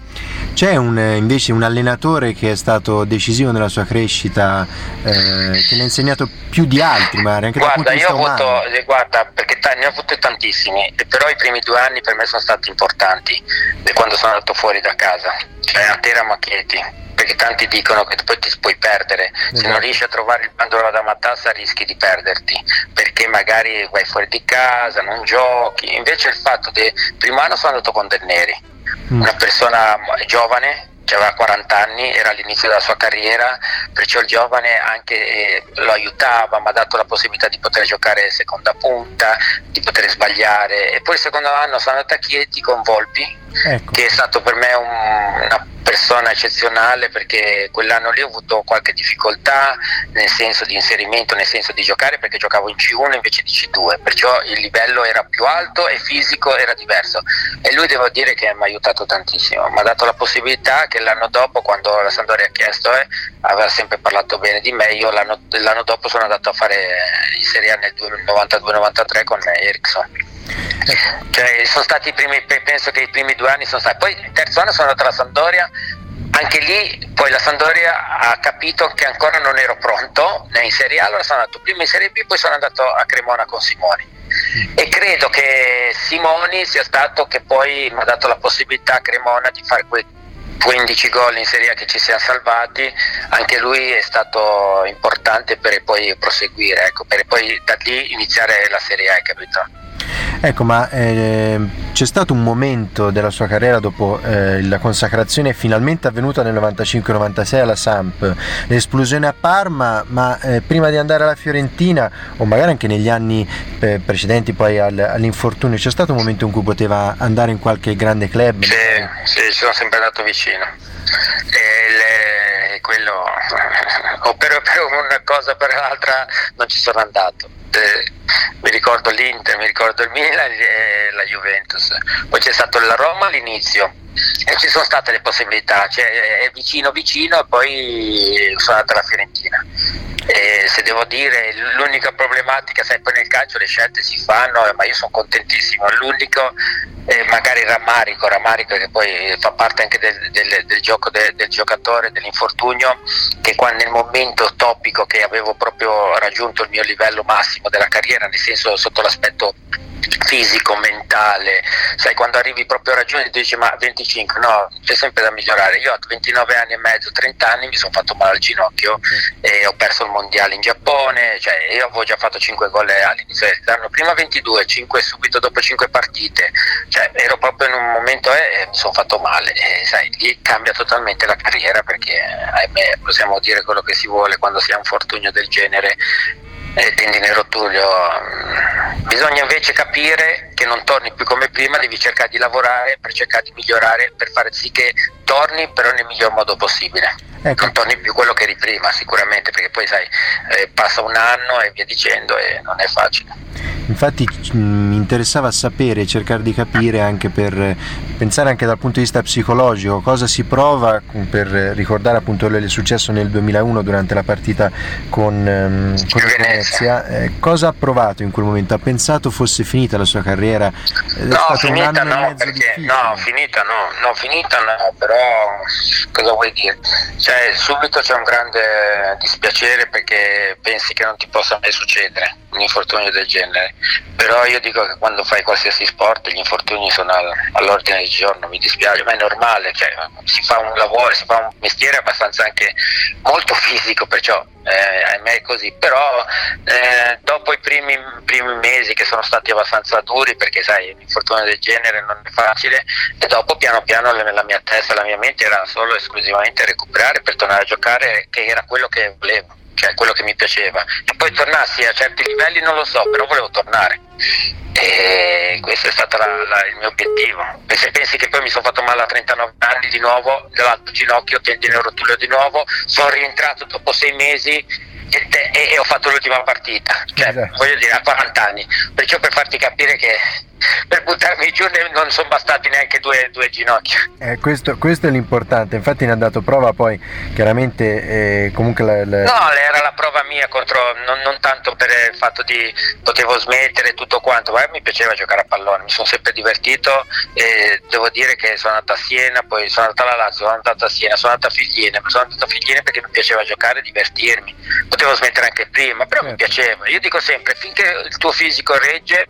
C'è un, invece un allenatore che è stato decisivo nella sua crescita, eh, che ne ha insegnato più di altri, magari anche guarda, io ho avuto, eh, guarda, perché t- ne ho avuto tantissimi, però i primi due anni per me sono stati importanti, da quando sono andato fuori da casa, cioè a Tera Macchietti perché tanti dicono che poi ti puoi perdere, se non esatto. riesci a trovare il bandolo da matassa rischi di perderti, perché magari vai fuori di casa, non giochi, invece il fatto che primo anno sono andato con Del Neri, Mm. una persona giovane aveva 40 anni, era all'inizio della sua carriera, perciò il giovane anche eh, lo aiutava, mi ha dato la possibilità di poter giocare seconda punta, di poter sbagliare. E poi il secondo anno sono andato a Chieti con Volpi, ecco. che è stato per me un, una persona eccezionale perché quell'anno lì ho avuto qualche difficoltà nel senso di inserimento, nel senso di giocare perché giocavo in C1 invece di C2, perciò il livello era più alto e fisico era diverso. E lui devo dire che mi ha aiutato tantissimo, mi ha dato la possibilità che l'anno dopo quando la Sandoria ha chiesto eh, aveva sempre parlato bene di me, io l'anno, l'anno dopo sono andato a fare in Serie A nel 92-93 con Ericsson. Cioè, sono stati i primi, penso che i primi due anni sono stati. Poi il terzo anno sono andato alla Sandoria, anche lì poi la Sandoria ha capito che ancora non ero pronto né in Serie A, allora sono andato prima in Serie B, poi sono andato a Cremona con Simoni. E credo che Simoni sia stato che poi mi ha dato la possibilità a Cremona di fare quei 15 gol in Serie A che ci siamo salvati, anche lui è stato importante per poi proseguire, ecco, per poi da lì iniziare la Serie A, capito? Ecco, ma eh, c'è stato un momento della sua carriera dopo eh, la consacrazione finalmente avvenuta nel 95-96 alla Samp, l'esplosione a Parma, ma eh, prima di andare alla Fiorentina o magari anche negli anni eh, precedenti poi al, all'infortunio, c'è stato un momento in cui poteva andare in qualche grande club? Sì, sì ci sono sempre andato vicino. E le, quello, [laughs] o per, per una cosa o per l'altra non ci sono andato eh, mi ricordo l'Inter, mi ricordo il Milan e la Juventus. Poi c'è stato la Roma all'inizio e ci sono state le possibilità, cioè è vicino vicino e poi sono andata alla Fiorentina. E se devo dire l'unica problematica, poi nel calcio le scelte si fanno, ma io sono contentissimo. L'unico eh, magari rammarico, rammarico che poi fa parte anche del, del, del gioco de, del giocatore, dell'infortunio, che quando nel momento topico che avevo proprio raggiunto il mio livello massimo della carriera, nel senso sotto l'aspetto fisico, mentale, sai quando arrivi proprio a ragione ti dici ma 25, no, c'è sempre da migliorare. Io a 29 anni e mezzo, 30 anni mi sono fatto male al ginocchio e ho perso il mondiale in Giappone, cioè io avevo già fatto 5 gol all'inizio dell'anno, prima 22, 5 subito dopo 5 partite, cioè ero proprio in un momento e mi sono fatto male. E sai, lì cambia totalmente la carriera perché ahimè possiamo dire quello che si vuole quando si ha un fortunio del genere eh, tendine rotulio. mm, Bisogna invece capire che non torni più come prima, devi cercare di lavorare per cercare di migliorare, per fare sì che torni però nel miglior modo possibile. Non torni più quello che eri prima sicuramente, perché poi sai, eh, passa un anno e via dicendo e non è facile. Infatti c- mi interessava sapere, cercare di capire anche per pensare anche dal punto di vista psicologico cosa si prova per ricordare appunto quello che è successo nel 2001 durante la partita con, ehm, con il Venezia. Eh, cosa ha provato in quel momento? Ha pensato fosse finita la sua carriera? Ed è No, stato un finita no, perché no, finita no, no, finita no, però cosa vuoi dire? Cioè, subito c'è un grande dispiacere perché pensi che non ti possa mai succedere un infortunio del genere. Però io dico che quando fai qualsiasi sport gli infortuni sono al- all'ordine del giorno, mi dispiace, ma è normale, cioè, si fa un lavoro, si fa un mestiere abbastanza anche molto fisico, perciò eh, ahimè è così, però eh, dopo i primi, primi mesi che sono stati abbastanza duri, perché sai, un infortunio del genere non è facile, e dopo piano piano la, la mia testa, la mia mente era solo esclusivamente recuperare per tornare a giocare, che era quello che volevo, cioè quello che mi piaceva. E poi tornassi a certi livelli non lo so, però volevo tornare. E questo è stato la- la- il mio obiettivo. E se pensi che poi mi sono fatto male a 39 anni di nuovo, dall'altro ginocchio, tendine rotulio di nuovo, sono rientrato dopo sei mesi e, te- e- e ho fatto l'ultima partita. Cioè, voglio dire, a 40 anni. Perciò per farti capire che per buttarmi giù non sono bastati neanche due, due ginocchia. Eh, questo, questo è l'importante, infatti ne ha dato prova poi chiaramente eh, comunque la, la- No, era la prova mia contro, non, non tanto per il fatto di potevo smettere tutto quanto, ma mi piaceva giocare a pallone, mi sono sempre divertito e devo dire che sono andato a Siena, poi sono andato alla Lazio, sono andato a Siena, sono andato a Figline, ma sono andato a Figline perché mi piaceva giocare e divertirmi, potevo smettere anche prima, però mi piaceva, io dico sempre, finché il tuo fisico regge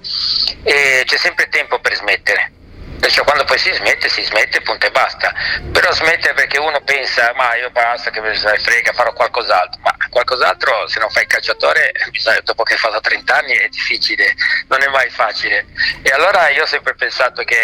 eh, c'è sempre tempo per smettere. Perciò quando poi si smette, si smette, punto e basta. Però smette perché uno pensa, ma io basta che mi frega, farò qualcos'altro. Ma qualcos'altro, se non fai il calciatore, bisogna- [laughs] dopo che hai fatto 30 anni è difficile, non è mai facile. E allora io ho sempre pensato che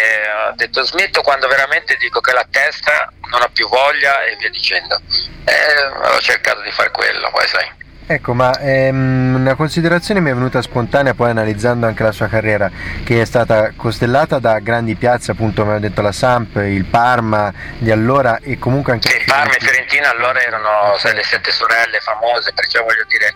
ho detto smetto quando veramente dico che la testa non ha più voglia e via dicendo. E ho cercato di fare quello, poi sai. Ecco, ma ehm, una considerazione mi è venuta spontanea poi analizzando anche la sua carriera, che è stata costellata da grandi piazze, appunto come ho detto la Samp, il Parma di allora e comunque anche Sì, Parma e Fiorentina allora erano sai, le sette sorelle famose, perciò voglio dire,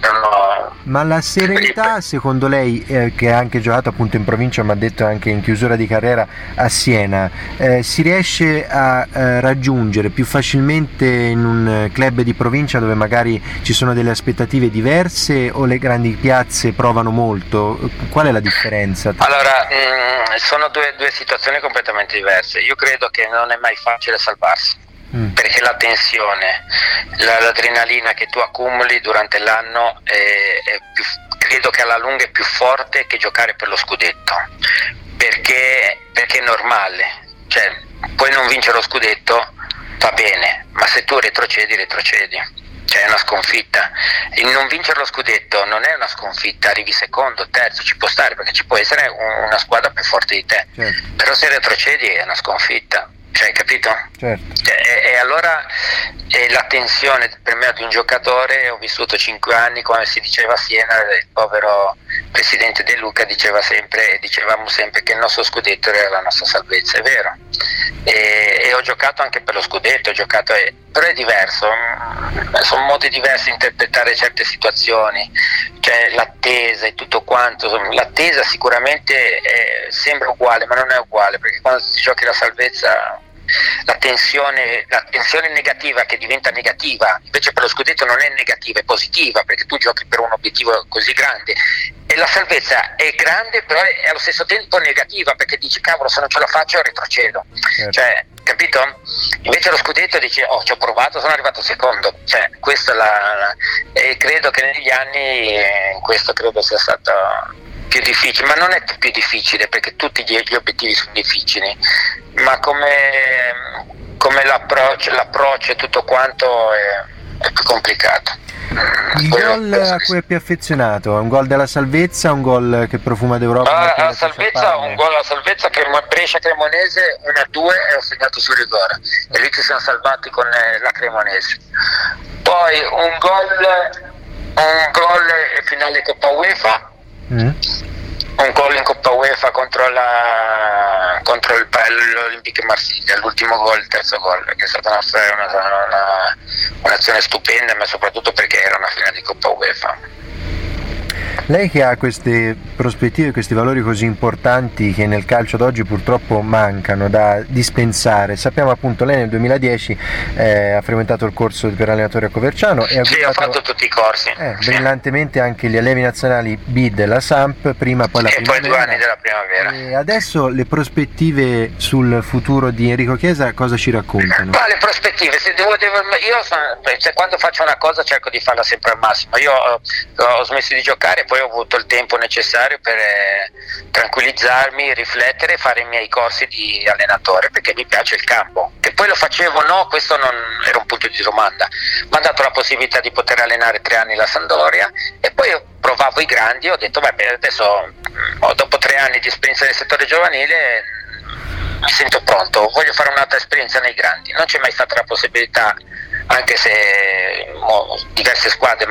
erano Ma la serenità, secondo lei, eh, che ha anche giocato appunto in provincia, ma ha detto anche in chiusura di carriera a Siena, eh, si riesce a eh, raggiungere più facilmente in un club di provincia dove magari ci sono delle aspettative diverse o le grandi piazze provano molto? Qual è la differenza? Allora, mm, sono due, due situazioni completamente diverse. Io credo che non è mai facile salvarsi. Perché la tensione, la- l'adrenalina che tu accumuli durante l'anno è, è più- credo che alla lunga è più forte che giocare per lo scudetto. Perché, perché è normale. Cioè, puoi non vincere lo scudetto, va bene, ma se tu retrocedi, retrocedi. Cioè è una sconfitta. Il non vincere lo scudetto non è una sconfitta, arrivi secondo, terzo, ci può stare perché ci può essere un- una squadra più forte di te. Però se retrocedi è una sconfitta. Cioè, hai capito? Certo. Cioè, e, e allora eh, la tensione per me di un giocatore, ho vissuto cinque anni, come si diceva a Siena, il povero presidente De Luca diceva sempre, dicevamo sempre che il nostro scudetto era la nostra salvezza, è vero. E, e ho giocato anche per lo scudetto, giocato, però è diverso, mm, sono modi diversi di interpretare certe situazioni, cioè l'attesa e tutto quanto, l'attesa sicuramente è- sembra uguale, ma non è uguale, perché quando si giochi la salvezza la tensione, la tensione negativa che diventa negativa, invece per lo scudetto non è negativa, è positiva, perché tu giochi per un obiettivo così grande. E la salvezza è grande, però è allo stesso tempo negativa, perché dici cavolo se non ce la faccio retrocedo. Cioè, capito? Invece lo scudetto dici oh ci ho provato, sono arrivato secondo. Cioè, questa è la, la- e credo che negli anni eh, questo credo sia stato più difficile, ma non è più difficile perché tutti gli, obiettivi sono difficili, ma come, come l'approccio, l'approccio e tutto quanto è, è più complicato. Il gol a cui è più affezionato? Un gol della salvezza, un gol che profuma d'Europa? Ah, la salvezza, un gol alla salvezza che Brescia Cremonese 1-2 e ho segnato su rigore e lì ci siamo salvati con eh, la Cremonese. Poi un gol, un gol finale Coppa UEFA. Mm un gol in Coppa UEFA contro, la, contro il, l'Olympique Marsiglia, l'ultimo gol, il terzo gol, che è stata una, una, una, un'azione stupenda, ma soprattutto perché era una finale di Coppa UEFA. Lei che ha queste prospettive, questi valori così importanti che nel calcio d'oggi purtroppo mancano da dispensare, sappiamo appunto lei nel 2010 eh, ha frequentato il corso per allenatore a Coverciano e ha sì, guidato, ho fatto tutti i corsi. Eh, sì. Brillantemente anche gli allievi nazionali B della Samp, prima poi la e primavera. poi due anni della primavera. E adesso le prospettive sul futuro di Enrico Chiesa cosa ci raccontano? Ma le prospettive, se devo, devo, io cioè, quando faccio una cosa cerco di farla sempre al massimo. Io ho, ho smesso di giocare e poi ho avuto il tempo necessario per eh, tranquillizzarmi, riflettere e fare i miei corsi di allenatore perché mi piace il campo. Che poi lo facevo no, questo non era un punto di domanda. Mi ha dato la possibilità di poter allenare tre anni la Sandoria e poi provavo i grandi e ho detto vabbè adesso mm, dopo tre anni di esperienza nel settore giovanile mm, mi sento pronto, voglio fare un'altra esperienza nei grandi. Non c'è mai stata la possibilità, anche se diverse squadre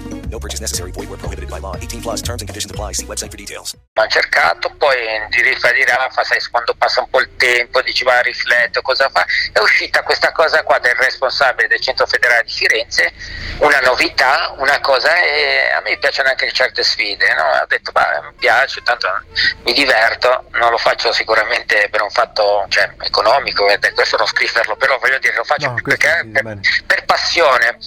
No purchase necessary. Void where prohibited by law. 18 plus terms and conditions apply. See website for details. Ho cercato, poi di rifà di Rafa, sai, quando passa un po' il tempo, dici va, rifletto, cosa fa? È uscita questa cosa qua del responsabile del Centro Federale di Firenze, una novità, una cosa, e a me piacciono anche certe sfide, no? Ho detto, va, mi piace, tanto mi diverto, non lo faccio sicuramente per un fatto cioè, economico, eh, questo non scriverlo, però voglio dire, lo faccio No, perché, per, per passione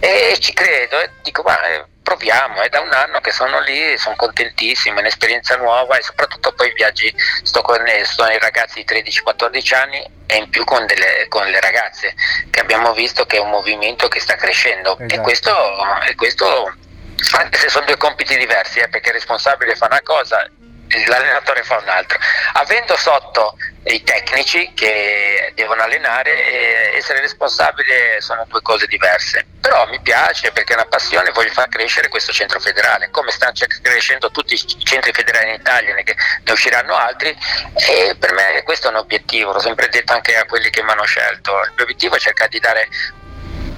e ci credo e dico, ma eh, proviamo, è da un anno che sono lì, sono contentissimo, è un'esperienza nuova e soprattutto poi i viaggi, sto con eh, sto ai ragazzi di 13-14 anni e in più con, delle, con le ragazze che abbiamo visto che è un movimento che sta crescendo e Esatto. questo, e questo anche se sono due compiti diversi, eh, perché il responsabile fa una cosa, l'allenatore fa un'altra. Avendo sotto i tecnici che devono allenare, essere responsabile sono due cose diverse. Però mi piace perché è una passione, voglio far crescere questo centro federale, come stanno ce- crescendo tutti i centri federali in Italia, ne, ne usciranno altri, e per me questo è un obiettivo, l'ho sempre detto anche a quelli che mi hanno scelto. Il mio obiettivo è cercare di dare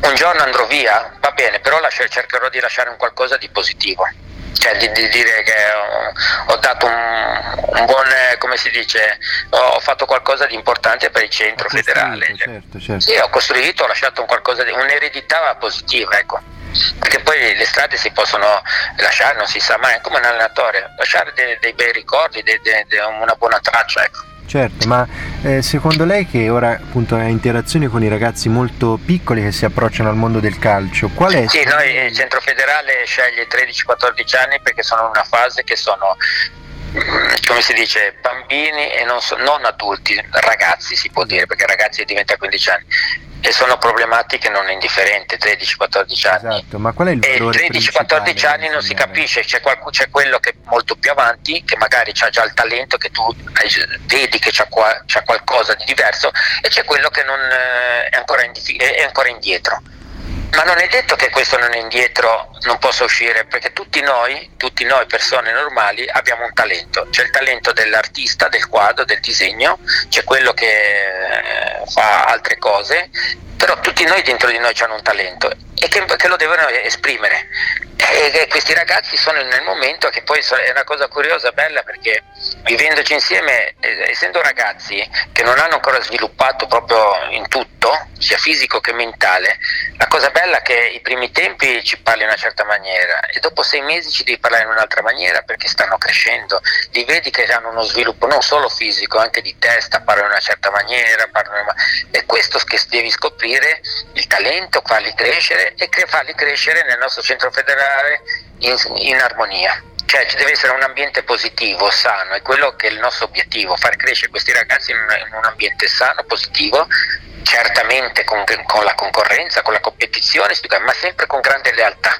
un giorno andrò via, va bene, però lascio- cercherò di lasciare un qualcosa di positivo. Cioè di, di dire che ho, ho dato un, un buon, eh, come si dice, ho fatto qualcosa di importante per il centro federale. Certo, certo. Sì, ho costruito, ho lasciato un qualcosa di, un'eredità positiva, ecco. Perché poi le strade si possono lasciare, non si sa mai, è come un allenatore, lasciare dei, dei bei ricordi, dei- dei- una buona traccia, ecco. Certo, ma eh, secondo lei che ora appunto ha interazioni con i ragazzi molto piccoli che si approcciano al mondo del calcio, qual è? Sì, noi il centro federale sceglie 13-14 anni perché sono in una fase che sono, mm, come si dice, bambini e non, so- non adulti, ragazzi si può dire, perché ragazzi diventa 15 anni. E sono problematiche non indifferenti, 13-14 anni. Esatto, ma qual è il E valore 13-14 anni non si capisce, c'è, qualcu- c'è quello che è molto più avanti, che magari ha già il talento, che tu hai- vedi che c'ha, qua- c'ha qualcosa di diverso, e c'è quello che non, eh, è, ancora in difi- è- è ancora indietro. Ma non è detto che questo non è indietro non possa uscire, perché tutti noi, tutti noi persone normali abbiamo un talento. C'è il talento dell'artista, del quadro, del disegno, c'è quello che eh, fa altre cose, però tutti noi dentro di noi hanno un talento e che, che lo devono esprimere. E, e questi ragazzi sono nel momento che poi è una cosa curiosa, bella, perché vivendoci insieme, eh, essendo ragazzi che non hanno ancora sviluppato proprio in tutto, sia fisico che mentale, la cosa bella è che i primi tempi ci parli in una certa maniera e dopo sei mesi ci devi parlare in un'altra maniera perché stanno crescendo, li vedi che hanno uno sviluppo non solo fisico, anche di testa, parlano in una certa maniera, una- è questo che devi scoprire, il talento, farli crescere e farli crescere nel nostro centro federale in, in armonia. Cioè ci deve essere un ambiente positivo, sano, è quello che è il nostro obiettivo, far crescere questi ragazzi in, in un ambiente sano, positivo, certamente con, con la concorrenza, con la competizione, ma sempre con grande lealtà.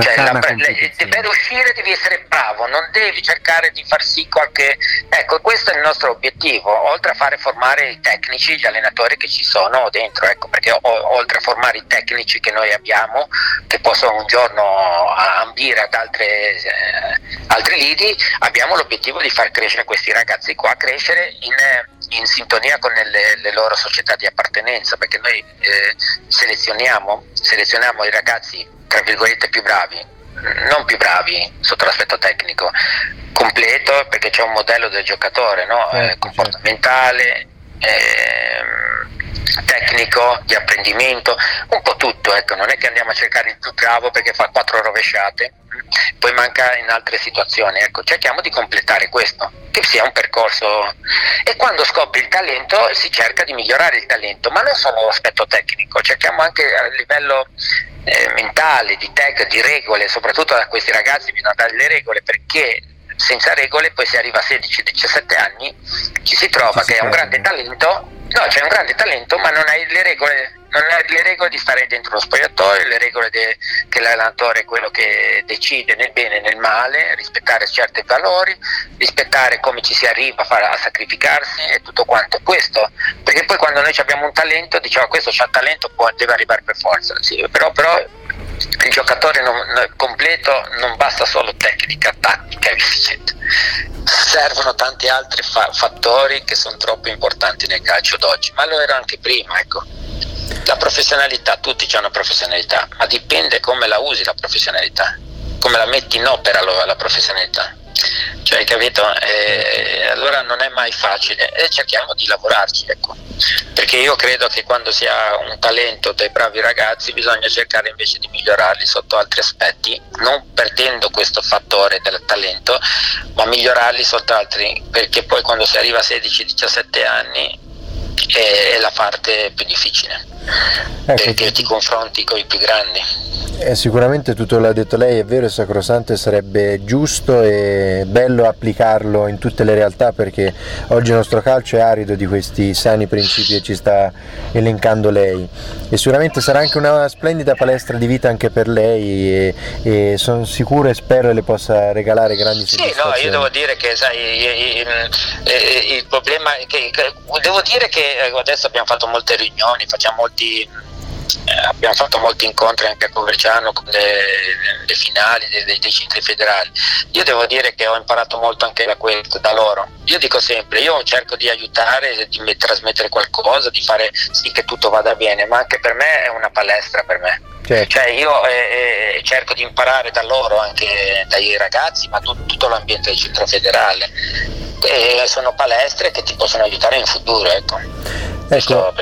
Cioè, la- le- per uscire devi essere bravo, non devi cercare di far sì qualche... Ecco, questo è il nostro obiettivo, oltre a fare formare i tecnici, gli allenatori che ci sono dentro, ecco, perché o- oltre a formare i tecnici che noi abbiamo, che possono un giorno ambire ad altre, eh, altri lidi, abbiamo l'obiettivo di far crescere questi ragazzi qua, crescere in, in sintonia con le, le loro società di appartenenza, perché noi eh, selezioniamo, selezioniamo i ragazzi, tra virgolette, più bravi, non più bravi sotto l'aspetto tecnico, completo perché c'è un modello del giocatore, no? Eh, comportamentale, ehm, tecnico, di apprendimento, un po' tutto, ecco, non è che andiamo a cercare il più bravo perché fa quattro rovesciate, poi manca in altre situazioni, ecco, cerchiamo di completare questo, che sia un percorso e quando scopri il talento si cerca di migliorare il talento, ma non solo l'aspetto tecnico, cerchiamo anche a livello eh, mentale, di tech, di regole, soprattutto a questi ragazzi bisogna dare le regole perché senza regole poi si arriva a 16-17 anni, ci si trova che è un grande talento, no, c'è un grande talento ma non hai le regole, non hai le regole di stare dentro lo spogliatoio, le regole de- che l'allenatore è quello che decide nel bene e nel male, rispettare certi valori, rispettare come ci si arriva a, fare, a sacrificarsi e tutto quanto. Questo, perché poi quando noi abbiamo un talento diciamo questo c'ha talento, può, deve arrivare per forza, sì, però, però il giocatore non- completo non basta solo tecnica, tattica e via dicendo. Servono tanti altri fa- fattori che sono troppo importanti nel calcio d'oggi, ma lo era anche prima, ecco. La professionalità, tutti hanno professionalità, ma dipende come la usi la professionalità, come la metti in opera la professionalità. Cioè, capito? Eh, allora non è mai facile e cerchiamo di lavorarci, ecco. Perché io credo che quando si ha un talento dei bravi ragazzi bisogna cercare invece di migliorarli sotto altri aspetti, non perdendo questo fattore del talento, ma migliorarli sotto altri, perché poi quando si arriva a 16-17 anni è, è la parte più difficile, perché ti confronti con i più grandi. Eh, sicuramente tutto l'ha detto lei, è vero, è sacrosanto e sarebbe giusto e bello applicarlo in tutte le realtà perché oggi il nostro calcio è arido di questi sani principi che ci sta elencando lei e sicuramente sarà anche una splendida palestra di vita anche per lei e, e sono sicuro e spero le possa regalare grandi Sì, no, soddisfazioni. io devo dire che sai, i- i- i- il problema è che, che- devo dire che eh, adesso abbiamo fatto molte riunioni, facciamo molti abbiamo fatto molti incontri anche a Coverciano con le, le finali dei, dei- dei centri federali. Io devo dire che ho imparato molto anche da questo, da loro. Io dico sempre, io cerco di aiutare, di me- trasmettere qualcosa, di fare sì che tutto vada bene, ma anche per me è una palestra per me. Certo. Cioè io eh, eh, cerco di imparare da loro, anche dai ragazzi, ma tu- tutto l'ambiente del centro federale. E sono palestre che ti possono aiutare in futuro, ecco. Ecco,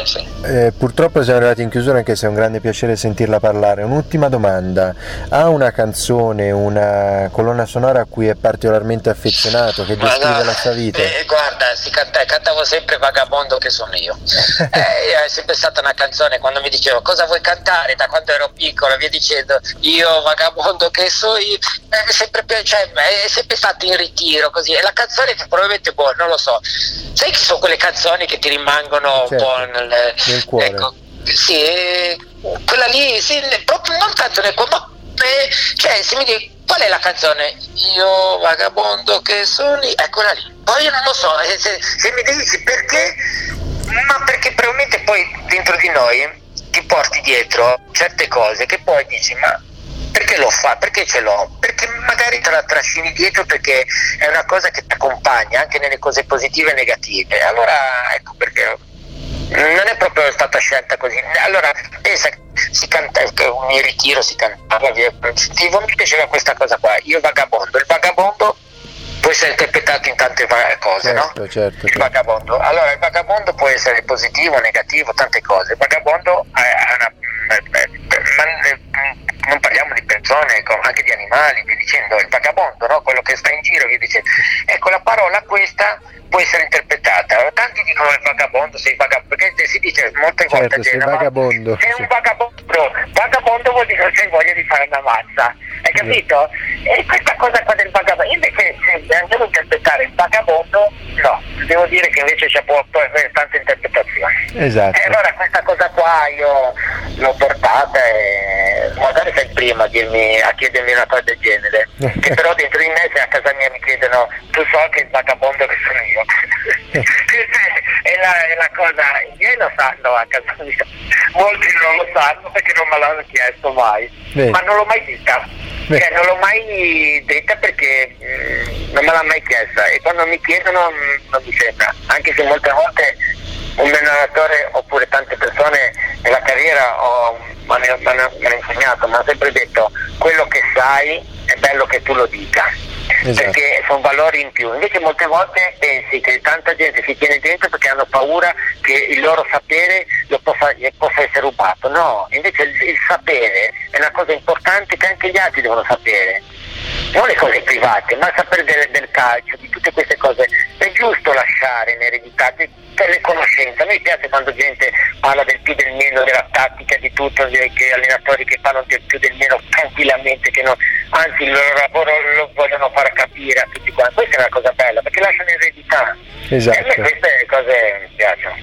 eh, purtroppo siamo arrivati in chiusura anche se è un grande piacere sentirla parlare. Un'ultima domanda, ha una canzone, una colonna sonora a cui è particolarmente affezionato, che descrive la sua vita? Eh, guarda, si canta- cantavo sempre Vagabondo che sono io. [laughs] Eh, è sempre stata una canzone quando mi dicevo cosa vuoi cantare da quando ero piccolo, via dicendo io Vagabondo che so io, è sempre, cioè, è sempre stato in ritiro così. E la canzone che probabilmente boh, non lo so. Sai che sono quelle canzoni che ti rimangono un po' nel, nel cuore. ecco, sì, eh, quella lì, sì, proprio non tanto nel cuore, ma eh, cioè se mi dici qual è la canzone? Io vagabondo che sono, io", è quella lì. Poi io non lo so, eh, se, se mi dici perché, ma perché probabilmente poi dentro di noi ti porti dietro certe cose che poi dici ma perché lo fa? Perché ce l'ho? Perché magari te la trascini dietro perché è una cosa che ti accompagna anche nelle cose positive e negative. Allora ecco perché non è proprio stata scelta così. Allora pensa che si canta, che mi ritiro, si cantava via. Mi piaceva questa cosa qua, io vagabondo. Il vagabondo può essere interpretato in tante cose, no? Certo, certo. Il vagabondo. Allora, il vagabondo può essere positivo, negativo, tante cose. Il vagabondo è una. Non parliamo di persone, ecco, anche di animali, vi dicendo il vagabondo, no? quello che sta in giro, vi dicendo. Ecco, la parola questa può essere interpretata. Tanti dicono il vagabondo, sei vagabondo, perché si dice molte volte Certo, sei Genova, vagabondo. sei un vagabondo, vagabondo vuol dire che hai voglia di fare una mazza, hai capito? E questa cosa qua del vagabondo, invece se andiamo a interpretare il vagabondo, no, devo dire che invece c'è può, può avere tante interpretazioni. Esatto. E allora questa cosa qua io l'ho portata e magari sei il primo a, dirmi, a chiedermi una cosa del genere, [laughs] che però dentro di me se a casa mia mi chiedono tu so che il vagabondo che sono io. [laughs] È la, è la cosa, i miei lo sanno a casa mia, molti non lo sanno perché non me l'hanno chiesto mai, Bene. ma non l'ho mai detta. Cioè, non l'ho mai detta perché mm, non me l'ha mai chiesta e quando mi chiedono mm, non mi sembra, anche se molte volte un allenatore oppure tante persone nella carriera mi hanno insegnato, mi hanno sempre detto quello che sai è bello che tu lo dica. Esatto. Perché sono valori in più, invece molte volte pensi che tanta gente si tiene dentro perché hanno paura che il loro sapere lo possa, possa essere rubato. No, invece il, il sapere è una cosa importante che anche gli altri devono sapere non le cose private, ma sapere del, del calcio, di tutte queste cose. È giusto lasciare in eredità delle conoscenze. A me piace quando gente parla del più del meno, della tattica, di tutto, che allenatori che parlano del più del meno tranquillamente, che non- anzi il loro lavoro lo vogliono far capire a tutti quanti. Questa è una cosa bella, perché lasciano eredità. Esatto. E a me queste cose mi piacciono.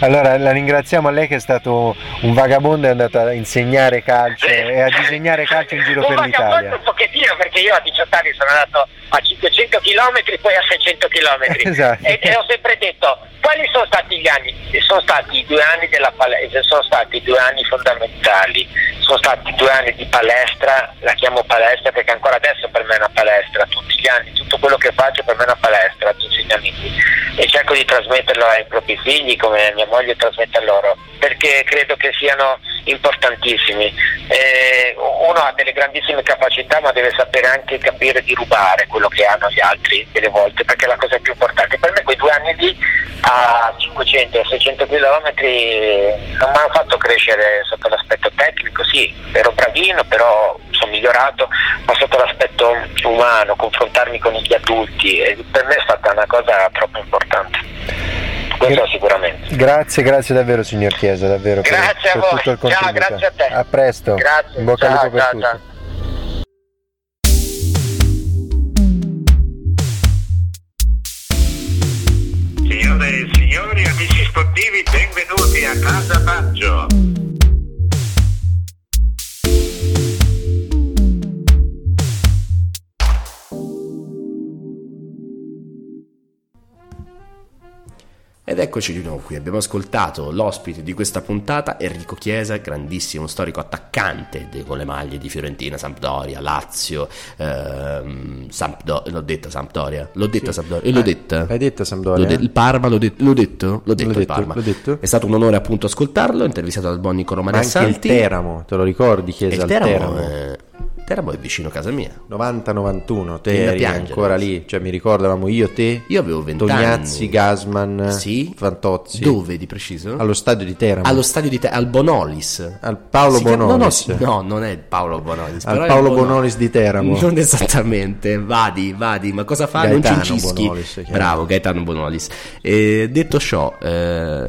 Allora la ringraziamo a lei che è stato un vagabondo e è andato a insegnare calcio e a disegnare calcio in giro un per l'Italia. un pochettino perché io a 18 anni sono andato a 500 km poi a 600 km [laughs] Esatto. e, e ho sempre detto quali sono stati gli anni? Sono stati i due anni della palestra, sono stati due anni fondamentali, sono stati due anni di palestra, la chiamo palestra perché ancora adesso per me è una palestra, tutti gli anni, tutto quello che faccio per me è una palestra di insegnamenti e cerco di trasmetterlo ai propri figli come mia moglie trasmette a loro perché credo che siano importantissimi. Eh, uno ha delle grandissime capacità ma deve sapere anche capire di rubare quello che hanno gli altri delle volte perché è la cosa più importante. Per me quei due anni lì a 500 e 600 km non mi hanno fatto crescere sotto l'aspetto tecnico, sì, ero bravino però sono migliorato, ma sotto l'aspetto umano, confrontarmi con gli adulti, e per me è stata una cosa troppo importante. Questo sicuramente. Grazie, grazie davvero signor Chiesa, davvero per, Grazie a per voi. tutto il Ciao, contributo. grazie a te. A presto. Grazie. In bocca al Ciao, per ciao, tutto. ciao. Signore e signori, amici sportivi, benvenuti a Casa Baggio. Ed eccoci di nuovo qui, abbiamo ascoltato l'ospite di questa puntata, Enrico Chiesa, grandissimo storico attaccante de- con le maglie di Fiorentina, Sampdoria, Lazio, ehm, Sampdo- l'ho detta Sampdoria, l'ho detta Sampdoria, e l'ho Ah, detta. l'hai detta Sampdoria? De- il Parma, l'ho, det- l'ho detto? L'ho detto, L'ho il detto, Parma. l'ho detto. È stato un onore appunto ascoltarlo, intervistato dal buon Niccolo Ma anche il. Teramo, te lo ricordi E Chiesa il Teramo, Teramo? è- Teramo è vicino a casa mia. 90-91, te eri piangere. ancora lì, cioè mi ricordavamo io, te, Io avevo 20 Tognazzi, anni. Gasman, Sì? Fantozzi. Dove di preciso? Allo stadio di Teramo. Allo stadio di te, al Bonolis. Al Paolo Si Bonolis. No, no, no, non è Paolo Bonolis. Al Paolo il Bono- Bonolis di Teramo. Non esattamente, vadi, vadi, ma cosa fa? Gaetano non cincischi. Bonolis, chiaro. Bravo, Gaetano Bonolis. E detto ciò, eh,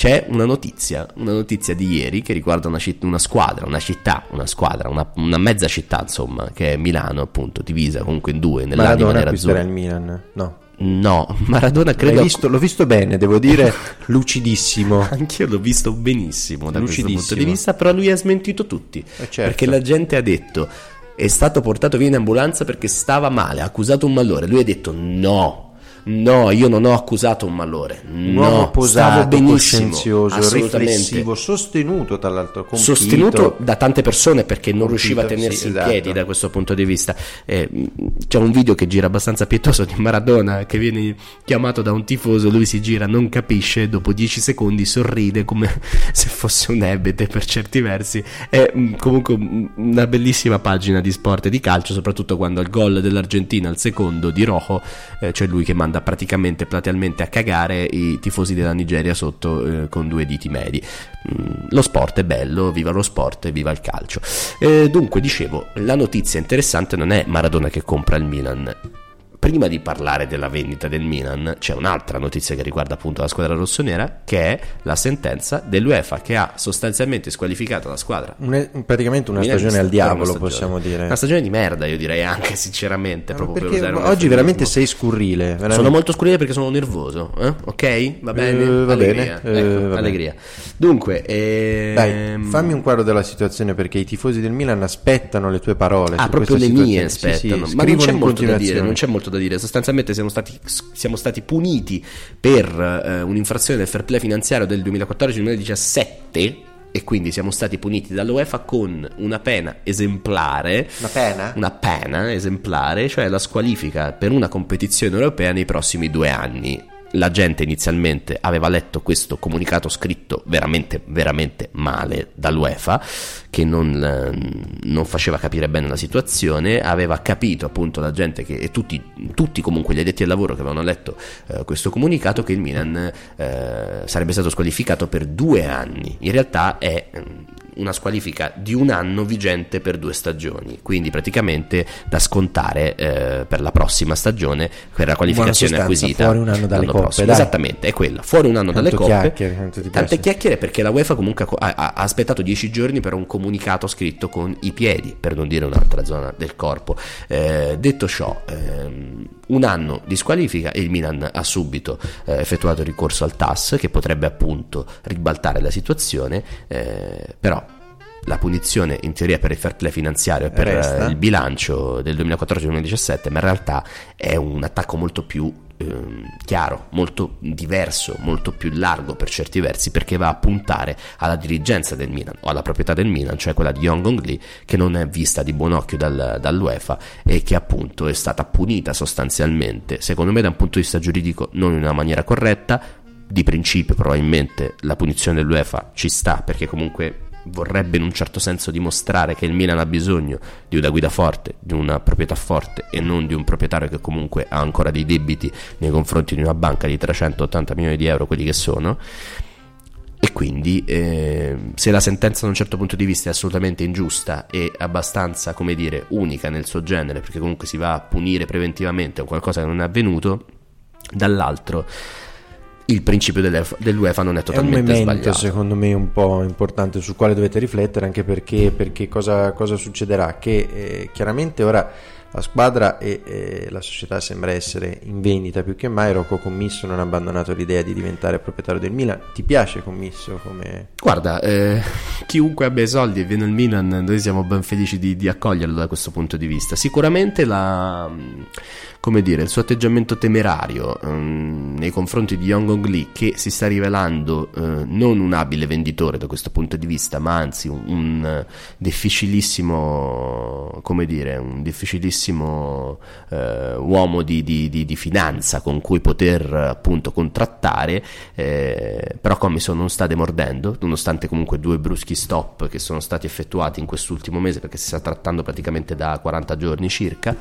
c'è una notizia, una notizia di ieri che riguarda una, citt- una squadra, una città, una squadra, una, una mezza città, insomma, che è Milano, appunto, divisa comunque in due, nell'anima Maradona nerazzurra. acquisterà il Milan. No. No, [laughs] Maradona credo... Visto- l'ho visto bene, devo dire [laughs] lucidissimo. Anch'io l'ho visto benissimo da questo punto di vista, però lui ha smentito tutti. certo. Perché la gente ha detto è stato portato via in ambulanza perché stava male, ha accusato un malore. Lui ha detto no, No, io non ho accusato un malore. Un no, uomo stavo posato, benissimo, riflessivo, sostenuto tra l'altro, compito. sostenuto da tante persone perché non Compito, riusciva a tenersi sì, in esatto. piedi da questo punto di vista. Eh, c'è un video che gira abbastanza pietoso di Maradona che viene chiamato da un tifoso, lui si gira, non capisce, dopo 10 secondi sorride come [laughs] se fosse un ebete per certi versi. È mh, comunque mh, una bellissima pagina di sport e di calcio, soprattutto quando il gol dell'Argentina, il secondo di Rojo, eh, cioè lui che manda praticamente platealmente a cagare i tifosi della Nigeria sotto eh, con due diti medi. Mm, Lo sport è bello, viva lo sport e viva il calcio. Eh, dunque, dicevo, la notizia interessante non è Maradona che compra il Milan. Prima di parlare della vendita del Milan, c'è un'altra notizia che riguarda appunto la squadra rossonera, che è la sentenza dell'UEFA che ha sostanzialmente squalificato la squadra. Un- praticamente una Milanista stagione al per diavolo, stagione. possiamo dire. Una stagione di merda, io direi anche sinceramente. proprio per Perché usare un oggi veramente sei scurrile. veramente. Sono molto scurrile perché sono nervoso, eh? ok? Va bene? Eh, va allegria. bene, eh, Ecco, va bene. allegria. Dunque, ehm, Dai, fammi un quadro della situazione perché i tifosi del Milan aspettano le tue parole. Ah, proprio le mie situazione. Sì, sì, aspettano, ma non c'è molto da dire, non c'è molto da dire. Sostanzialmente siamo stati, siamo stati puniti per eh, un'infrazione del fair play finanziario del 2014-2017 e quindi siamo stati puniti dall'UEFA con una pena esemplare. Una pena? Una pena esemplare, cioè la squalifica per una competizione europea nei prossimi due anni. La gente inizialmente aveva letto questo comunicato scritto veramente, veramente male dall'UEFA, che non, eh, non faceva capire bene la situazione, aveva capito appunto la gente che, e tutti, tutti comunque gli addetti al lavoro che avevano letto eh, questo comunicato che il Milan eh, sarebbe stato squalificato per due anni. In realtà è una squalifica di un anno vigente per due stagioni, quindi praticamente da scontare eh, per la prossima stagione per la qualificazione acquisita. fuori un anno dalle l'anno coppe, prossimo. Esattamente, è quella, fuori un anno dalle Tanto coppe. chiacchiere, quanto ti Tante chiacchiere perché la UEFA comunque ha, ha- ha aspettato dieci giorni per un comunicato scritto con i piedi, per non dire un'altra zona del corpo. Eh, detto ciò, ehm, un anno di squalifica e il Milan ha subito eh, effettuato ricorso al TAS che potrebbe appunto ribaltare la situazione, eh, però la punizione in teoria per il fair play finanziario e per Resta. eh, il bilancio del 2014-2017, ma in realtà è un attacco molto più ehm, chiaro, molto diverso, molto più largo per certi versi, perché va a puntare alla dirigenza del Milan o alla proprietà del Milan, cioè quella di Yong Hong Lee, che non è vista di buon occhio dal- dall'UEFA e che appunto è stata punita sostanzialmente, secondo me da un punto di vista giuridico non in una maniera corretta, di principio probabilmente la punizione dell'UEFA ci sta perché comunque vorrebbe in un certo senso dimostrare che il Milan ha bisogno di una guida forte, di una proprietà forte e non di un proprietario che comunque ha ancora dei debiti nei confronti di una banca di 380 milioni di euro, quelli che sono. E quindi eh, se la sentenza da un certo punto di vista è assolutamente ingiusta e abbastanza, come dire, unica nel suo genere, perché comunque si va a punire preventivamente un qualcosa che non è avvenuto, dall'altro il principio dell'UEFA non è È un totalmente memento sbagliato. secondo me un po' importante sul quale dovete riflettere anche perché, perché cosa, cosa succederà? Che eh, chiaramente ora la squadra e eh, la società sembra essere in vendita più che mai. Rocco Commisso non ha abbandonato l'idea di diventare proprietario del Milan. Ti piace Commisso come... Guarda, eh, [laughs] chiunque abbia i soldi e viene al Milan, noi siamo ben felici di, di accoglierlo da questo punto di vista. Sicuramente la, come dire, il suo atteggiamento temerario mh, nei confronti di Young Hong Lee, che si sta rivelando eh, non un abile venditore da questo punto di vista, ma anzi un, un eh, difficilissimo, come dire, un difficilissimo eh, uomo di, di- di- di finanza con cui poter appunto contrattare, eh, però Commission non sta demordendo, nonostante comunque due bruschi stop che sono stati effettuati in quest'ultimo mese, perché si sta trattando praticamente da 40 giorni circa.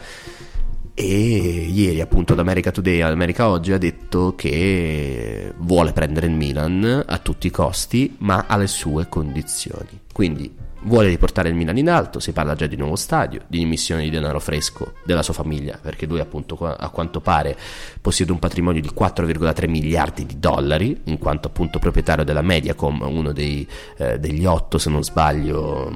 E ieri appunto ad America Today, America Oggi ha detto che vuole prendere il Milan a tutti i costi, ma alle sue condizioni. Quindi vuole riportare il Milan in alto, si parla già di nuovo stadio, di emissione di denaro fresco della sua famiglia, perché lui appunto a quanto pare possiede un patrimonio di 4,3 miliardi di dollari, in quanto appunto proprietario della Mediacom, uno dei, eh, degli otto se non sbaglio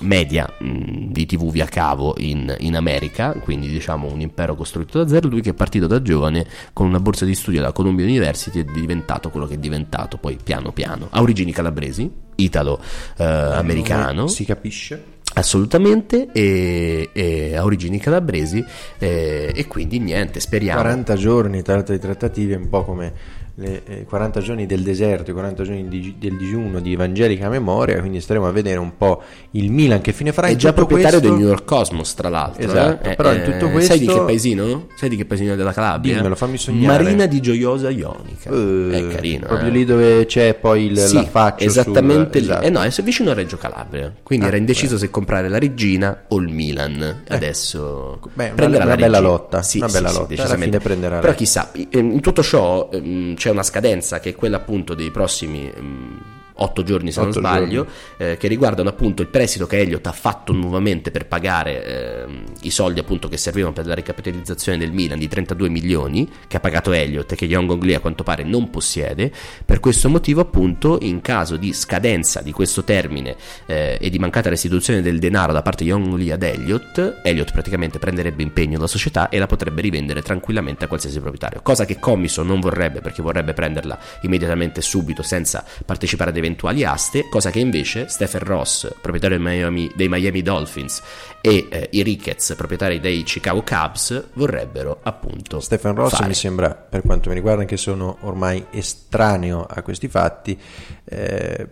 media mh, di tv via cavo in, in America, quindi diciamo un impero costruito da zero, lui che è partito da giovane con una borsa di studio alla Columbia University è diventato quello che è diventato poi piano piano, ha origini calabresi, italo eh, americano, Si capisce. Assolutamente, e, e ha origini calabresi e, e quindi niente, speriamo. 40 giorni tra l'altro di trattative, un po' come le eh, 40 giorni del deserto, i 40 giorni di- del digiuno di evangelica memoria, quindi staremo a vedere un po' il Milan che fine farà. È già proprietario questo- del New York Cosmos, tra l'altro. Esatto, eh? però Eh, in tutto eh, questo- Sai di che paesino? Sai di che paesino della Calabria? Dimmelo, fammi sognare. Marina di Gioiosa Ionica. Eh, è carino. Proprio eh. lì dove c'è poi il, Sì, la faccia. esattamente sul, lì. esatto. Eh no, è vicino a Reggio Calabria. Quindi Ah, era indeciso se comprare la Regina o il Milan. Adesso Beh, una- prenderà una la bella lotta, Sì, una sì, bella sì, lotta. Alla decisamente. prenderà Però chissà, in tutto ciò ehm, c'è una scadenza che è quella appunto dei prossimi mm, 8 giorni se 8 non sbaglio, eh, che riguardano appunto il prestito che Elliot ha fatto nuovamente per pagare eh, i soldi appunto che servivano per la ricapitalizzazione del Milan di 32 milioni che ha pagato Elliot e che Young Gongli a quanto pare non possiede. Per questo motivo appunto in caso di scadenza di questo termine eh, e di mancata restituzione del denaro da parte di Young Gongli ad Elliot, Elliot praticamente prenderebbe impegno la società e la potrebbe rivendere tranquillamente a qualsiasi proprietario, cosa che Commisso non vorrebbe perché vorrebbe prenderla immediatamente subito senza partecipare ad eventi eventuali aste cosa che invece Stephen Ross proprietario dei Miami, dei Miami Dolphins e eh, i Ricketts proprietari dei Chicago Cubs vorrebbero appunto Stefan Ross fare. mi sembra, per quanto mi riguarda, che sono ormai estraneo a questi fatti, eh,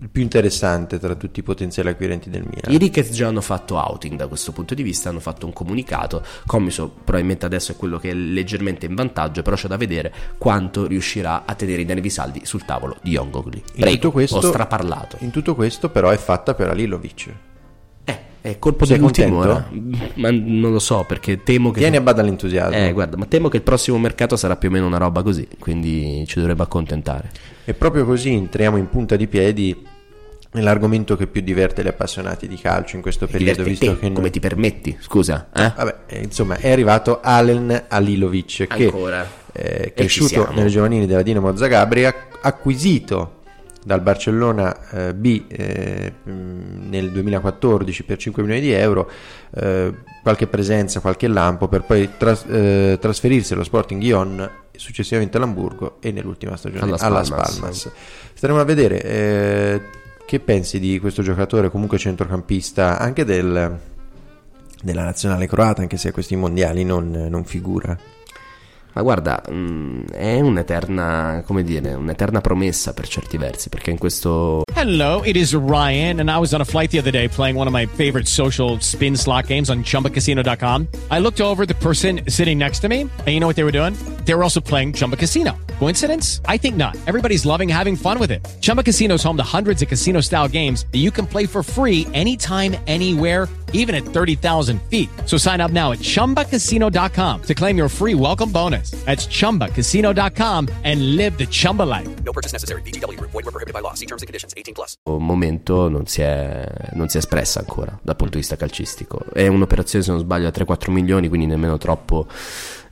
il più interessante tra tutti i potenziali acquirenti del Milan. I Ricketts già hanno fatto outing da questo punto di vista, hanno fatto un comunicato. Commiso probabilmente adesso è quello che è leggermente in vantaggio, però c'è da vedere quanto riuscirà a tenere i Danevi saldi sul tavolo di Young Ogli. In Prego, tutto questo- ho straparlato. In tutto questo, però, è fatta per Alilovic. È colpo Sei dell'ultimo ora. Ma non lo so perché temo che. Tieni a bada l'entusiasmo. Eh, guarda, ma temo che il prossimo mercato sarà più o meno una roba così, quindi ci dovrebbe accontentare. E proprio così entriamo in punta di piedi nell'argomento che più diverte gli appassionati di calcio in questo periodo, visto te, che noi- come ti permetti? Scusa, eh? Vabbè, eh, insomma, è arrivato Alen Alilovic che Ancora. eh, ci cresciuto nelle giovanili della Dinamo Zagabria, acquisito dal Barcellona eh, B eh, nel 2014 per 5 milioni di euro, eh, qualche presenza, qualche lampo per poi tras- eh, trasferirsi allo Sporting Gijón, successivamente all'Hamburgo e nell'ultima stagione Alla alla Spalmas. Spalmas. Staremo a vedere eh, che pensi di questo giocatore, comunque centrocampista, anche del, della nazionale croata, anche se a questi mondiali non, non figura. Ma guarda, mh, è un'eterna, come dire, un'eterna promessa per certi versi, perché in questo Hello, it is Ryan, and I was on a flight the other day playing one of my favorite social spin slot games on chumbacasino.com. I looked over the person sitting next to me, and you know what they were doing? They were also playing Chumba Casino. Coincidence? I think not. Everybody's loving having fun with it. Chumba Casino is home to hundreds of casino style games that you can play for free anytime, anywhere, even at 30,000 feet. So sign up now at chumbacasino.com to claim your free welcome bonus. That's chumbacasino.com and live the Chumba life. No purchase necessary. VGW Group. Void were prohibited by law. See terms and conditions. 18 plus. momento non si, è, non si è espressa ancora dal punto di vista calcistico. È un'operazione, se non sbaglio, a 3-4 milioni, quindi nemmeno troppo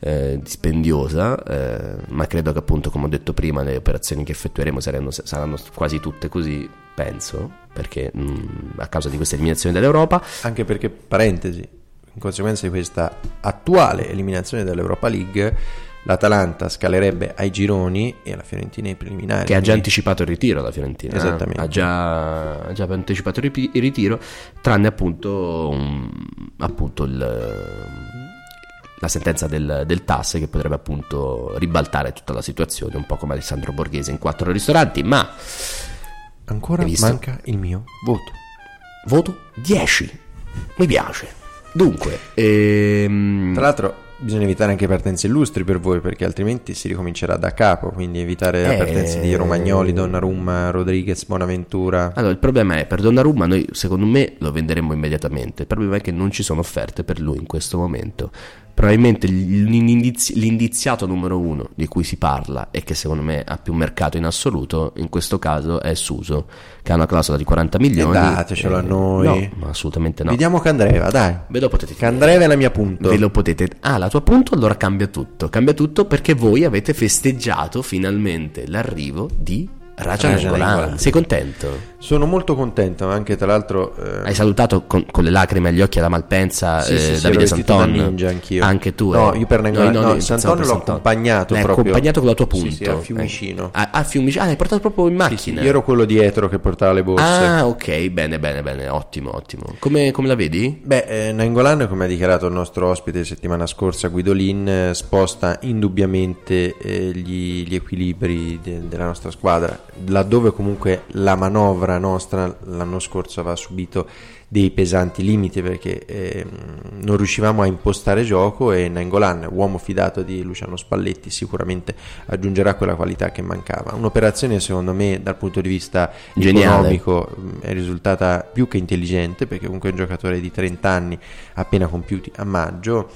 eh, dispendiosa, eh, ma credo che appunto, come ho detto prima, le operazioni che effettueremo saranno, saranno quasi tutte così, penso, perché mh, a causa di questa eliminazione dall'Europa. Anche perché, parentesi, in conseguenza di questa attuale eliminazione dall'Europa League, l'Atalanta scalerebbe ai gironi e la Fiorentina ai preliminari. Che ha già anticipato il ritiro la Fiorentina. eh? Esattamente. Ha, già, ha già anticipato il ritiro, tranne appunto, um, appunto il- la sentenza del, del TAS che potrebbe appunto ribaltare tutta la situazione, un po' come Alessandro Borghese in quattro ristoranti, ma Ancora manca il mio voto. voto 10. Mi piace. Dunque, ehm, Tra l'altro bisogna evitare anche partenze illustri per voi perché altrimenti si ricomincerà da capo, quindi evitare Eh, le partenze di Romagnoli, Donnarumma, Rodriguez, Bonaventura. Allora, il problema è per Donnarumma noi secondo me lo venderemmo immediatamente. Il problema è che non ci sono offerte per lui in questo momento. Probabilmente l'indizi- l'indiziato numero uno di cui si parla e che secondo me ha più mercato in assoluto, in questo caso è Suso, che ha una clausola di 40 milioni. E datecelo a noi. No, assolutamente no. Vediamo Candreva, dai. Ve lo potete Candreva è la mia punto. Ve lo potete. Ah, la tua punto allora cambia tutto. Cambia tutto perché voi avete festeggiato finalmente l'arrivo di Raja. Nainggolan. Sei contento? Sono molto contento, anche tra l'altro... eh, Hai salutato con, con le lacrime agli occhi alla Malpensa Sì, eh, sì, sì, Davide da Santon. ninja anch'io. Anche tu, No, eh. io per Nangolan- no, io Santon l'ho accompagnato L'hai proprio. accompagnato con la tua Sì, punto. sì, a Fiumicino. Eh. Ah, a Fiumicino. Ah, l'hai portato proprio in macchina. io ero quello dietro che portava le borse. Ah, ok, bene, bene, bene, ottimo, ottimo. Come, come la vedi? Beh, eh, Nainggolan, come ha dichiarato il nostro ospite settimana scorsa, Guidolin, eh, sposta indubbiamente eh, gli, gli equilibri de- della nostra squadra, laddove comunque la manovra nostra l'anno scorso aveva subito dei pesanti limiti perché eh, non riuscivamo a impostare gioco e Nainggolan, uomo fidato di Luciano Spalletti, sicuramente aggiungerà quella qualità che mancava. Un'operazione secondo me dal punto di vista Geniale. economico mh, è risultata più che intelligente perché comunque è un giocatore di 30 anni appena compiuti a maggio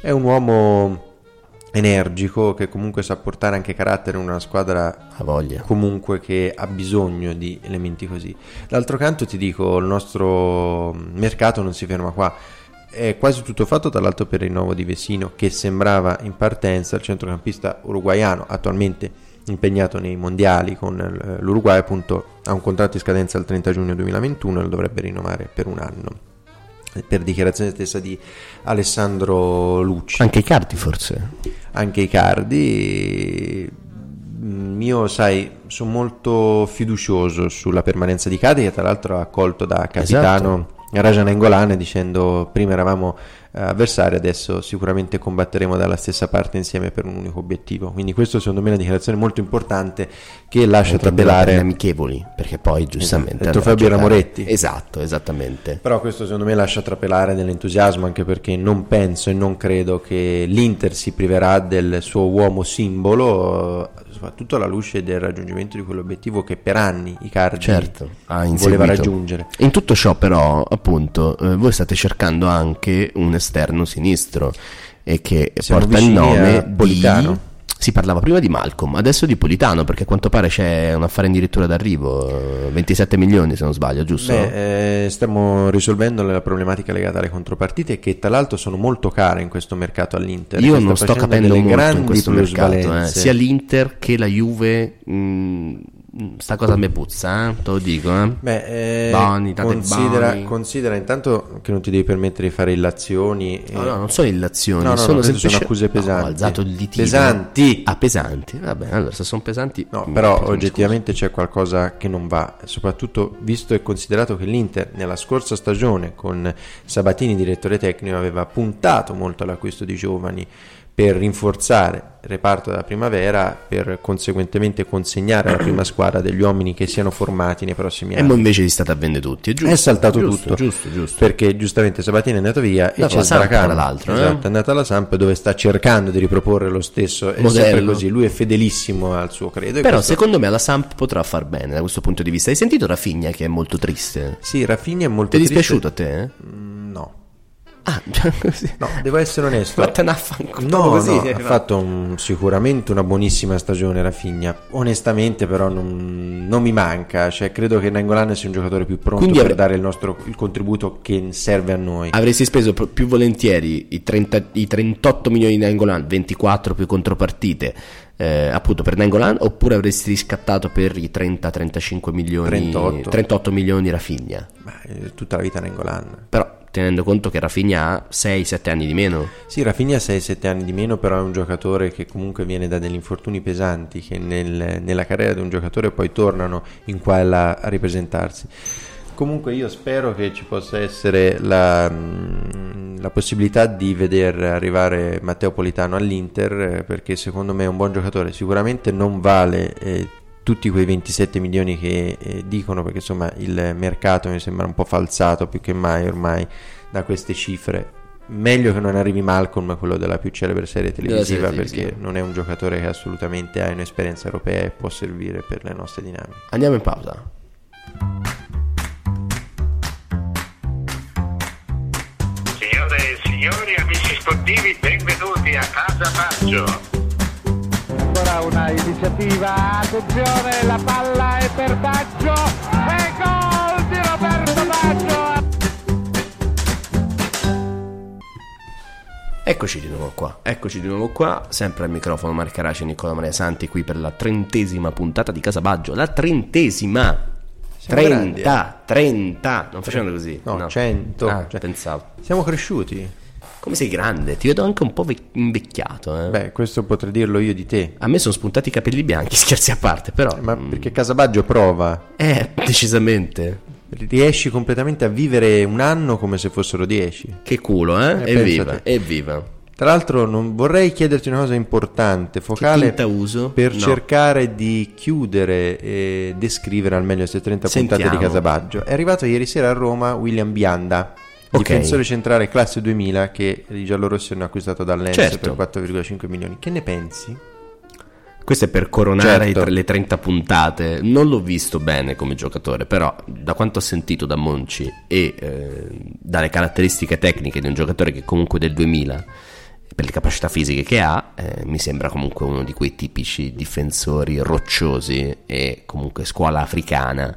è un uomo energico che comunque sa portare anche carattere in una squadra comunque che ha bisogno di elementi così. D'altro canto ti dico il nostro mercato non si ferma qua. È quasi tutto fatto tra l'altro per il rinnovo di Vesino che sembrava in partenza il centrocampista uruguaiano attualmente impegnato nei mondiali con l'Uruguay appunto ha un contratto in scadenza il 30 giugno 2021 e lo dovrebbe rinnovare per un anno per dichiarazione stessa di Alessandro Lucci. Anche i cardi forse. anche i cardi. Mm, io sai sono molto fiducioso sulla permanenza di Cardi che tra l'altro ha accolto da capitano Raja Nengolan dicendo prima eravamo eh, avversari adesso sicuramente combatteremo dalla stessa parte insieme per un unico obiettivo quindi questo secondo me è una dichiarazione molto importante che lascia trapelare amichevoli, perché poi giustamente il trofeo Birra. Moretti Esatto, esattamente. però questo secondo me lascia trapelare dell'entusiasmo anche perché non penso e non credo che l'Inter si priverà del suo uomo simbolo, soprattutto alla luce del raggiungimento di quell'obiettivo che per anni Icardi Certo, voleva raggiungere. In tutto ciò, però, appunto, eh, voi state cercando anche un esterno sinistro e che Siamo porta il nome Politano. di. Si parlava prima di Malcolm, adesso di Politano, perché a quanto pare c'è un affare addirittura d'arrivo, eh, 27 milioni se non sbaglio, giusto? Beh, eh, stiamo risolvendo la problematica legata alle contropartite che tra l'altro sono molto care in questo mercato all'Inter. Io non sto capendo molto in questo mercato, eh. sia l'Inter che la Juve. mh, sta cosa mi puzza, eh? te lo dico. Eh? Beh, eh, Boni, considera, boni. considera intanto che non ti devi permettere di fare illazioni. No, no, non sono illazioni, No, no, sono no, queste semplici- sono accuse No, pesanti. ho alzato il ditino. Pesanti. Ah, pesanti. Vabbè, allora se sono pesanti. No, però oggettivamente c'è qualcosa che non va, soprattutto visto e considerato che l'Inter nella scorsa stagione con Sabatini direttore tecnico aveva puntato molto all'acquisto di giovani per rinforzare il reparto della primavera, per conseguentemente consegnare alla prima squadra degli uomini che siano formati nei prossimi E anni. mo invece di state a vendere tutti. È, giusto, è saltato giusto, tutto Giusto, giusto. perché giustamente Sabatini è andato via e c'è Sbracano tra l'altro, eh? esatto, è andato alla Samp dove sta cercando di riproporre lo stesso è Modello. sempre così lui è fedelissimo al suo credo e Però questo- secondo me la Samp potrà far bene da questo punto di vista. Hai sentito Rafinha che è molto triste? sì Rafinha è molto Ti è triste. dispiaciuto a te? eh? Mm, Ah, [laughs] così. No, devo essere onesto. Vattene a fanculo, No, così, no, eh, ha fatto un- sicuramente una buonissima stagione Rafinha. Onestamente, però, non, non mi manca. Cioè, credo che Nangolan sia un giocatore più pronto Quindi per avre- dare il, nostro, il contributo che serve a noi. Avresti speso più volentieri i, 30 i 38 milioni di Nangolan, 24 più contropartite, eh, appunto per Nangolan, oppure avresti riscattato per i 30-35 milioni 38. 38 milioni Rafinha? Ma, eh, tutta la vita Nangolan. Però tenendo conto che Rafinha ha 6-7 anni di meno. Sì, Rafinha ha 6-7 anni di meno, però è un giocatore che comunque viene da degli infortuni pesanti che nel- nella carriera di un giocatore poi tornano in qua e là a ripresentarsi. Comunque io spero che ci possa essere la, mm, la possibilità di veder arrivare Matteo Politano all'Inter eh, perché secondo me è un buon giocatore, sicuramente non vale eh, tutti quei 27 milioni che eh, dicono perché insomma il mercato mi sembra un po' falsato più che mai ormai da queste cifre. Meglio che non arrivi Malcolm, quello della più celebre serie televisiva, serie perché televisiva. non è un giocatore che assolutamente ha un'esperienza europea e può servire per le nostre dinamiche. Andiamo in pausa. Signore e signori, amici sportivi, benvenuti a Casa Baggio. Ancora una iniziativa, attenzione, la palla è per Baggio e gol di Roberto Baggio. Eccoci di nuovo qua, eccoci di nuovo qua, sempre al microfono Marco Arace e Nicola Maria Santi qui per la trentesima puntata di Casabaggio, la trentesima! Siamo 30, grandi, eh. 30, non facevano così. No, 100. Ah, cioè, pensavo. Siamo cresciuti. Come sei grande, ti vedo anche un po' vec- invecchiato. Eh. Beh, questo potrei dirlo io di te. A me sono spuntati i capelli bianchi, [laughs] scherzi a parte, però. Ma perché Casabaggio prova. Eh, decisamente. Riesci completamente a vivere un anno come se fossero 10. Che culo, eh? Eh, Evviva. Tra l'altro non vorrei chiederti una cosa importante, focale, per No. cercare di chiudere e descrivere al meglio queste 30 puntate di Sentiamo. Casabaggio. È arrivato ieri sera a Roma William Bianda, Ok. difensore centrale classe 2000 che i giallorossi hanno acquistato dal Lens Certo. per 4,5 milioni. Che ne pensi? Questo è per coronare Certo. le 30 puntate. Non l'ho visto bene come giocatore, però da quanto ho sentito da Monci e eh, dalle caratteristiche tecniche di un giocatore che comunque del 2000, per le capacità fisiche che ha, eh, mi sembra comunque uno di quei tipici difensori rocciosi e comunque scuola africana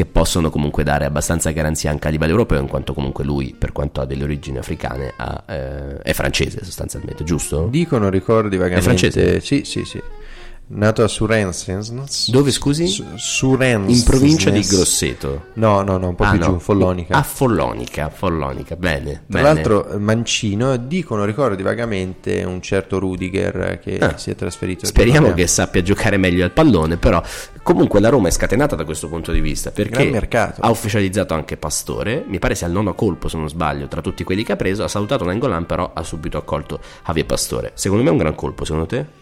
che possono comunque dare abbastanza garanzia anche a livello europeo in quanto comunque lui, per quanto ha delle origini africane, ha, eh, è francese sostanzialmente, giusto? Dicono, ricordi vagamente... francese? Sì, sì, sì. Nato a Surensens. Dove, scusi? Su- Surensens. In provincia di Grosseto. No, no, no, un po' Ah, più no. giù, Follonica. Ah, Follonica, Follonica, bene. Tra bene. l'altro eh, mancino, dicono, ricordi vagamente un certo Rudiger che Ah, si è trasferito. Speriamo che sappia giocare meglio al pallone, però comunque la Roma è scatenata da questo punto di vista perché ha ufficializzato anche Pastore, mi pare sia al nono colpo se non sbaglio, tra tutti quelli che ha preso, ha salutato Nangolan però ha subito accolto Javier Pastore. Secondo me è un gran colpo, secondo te?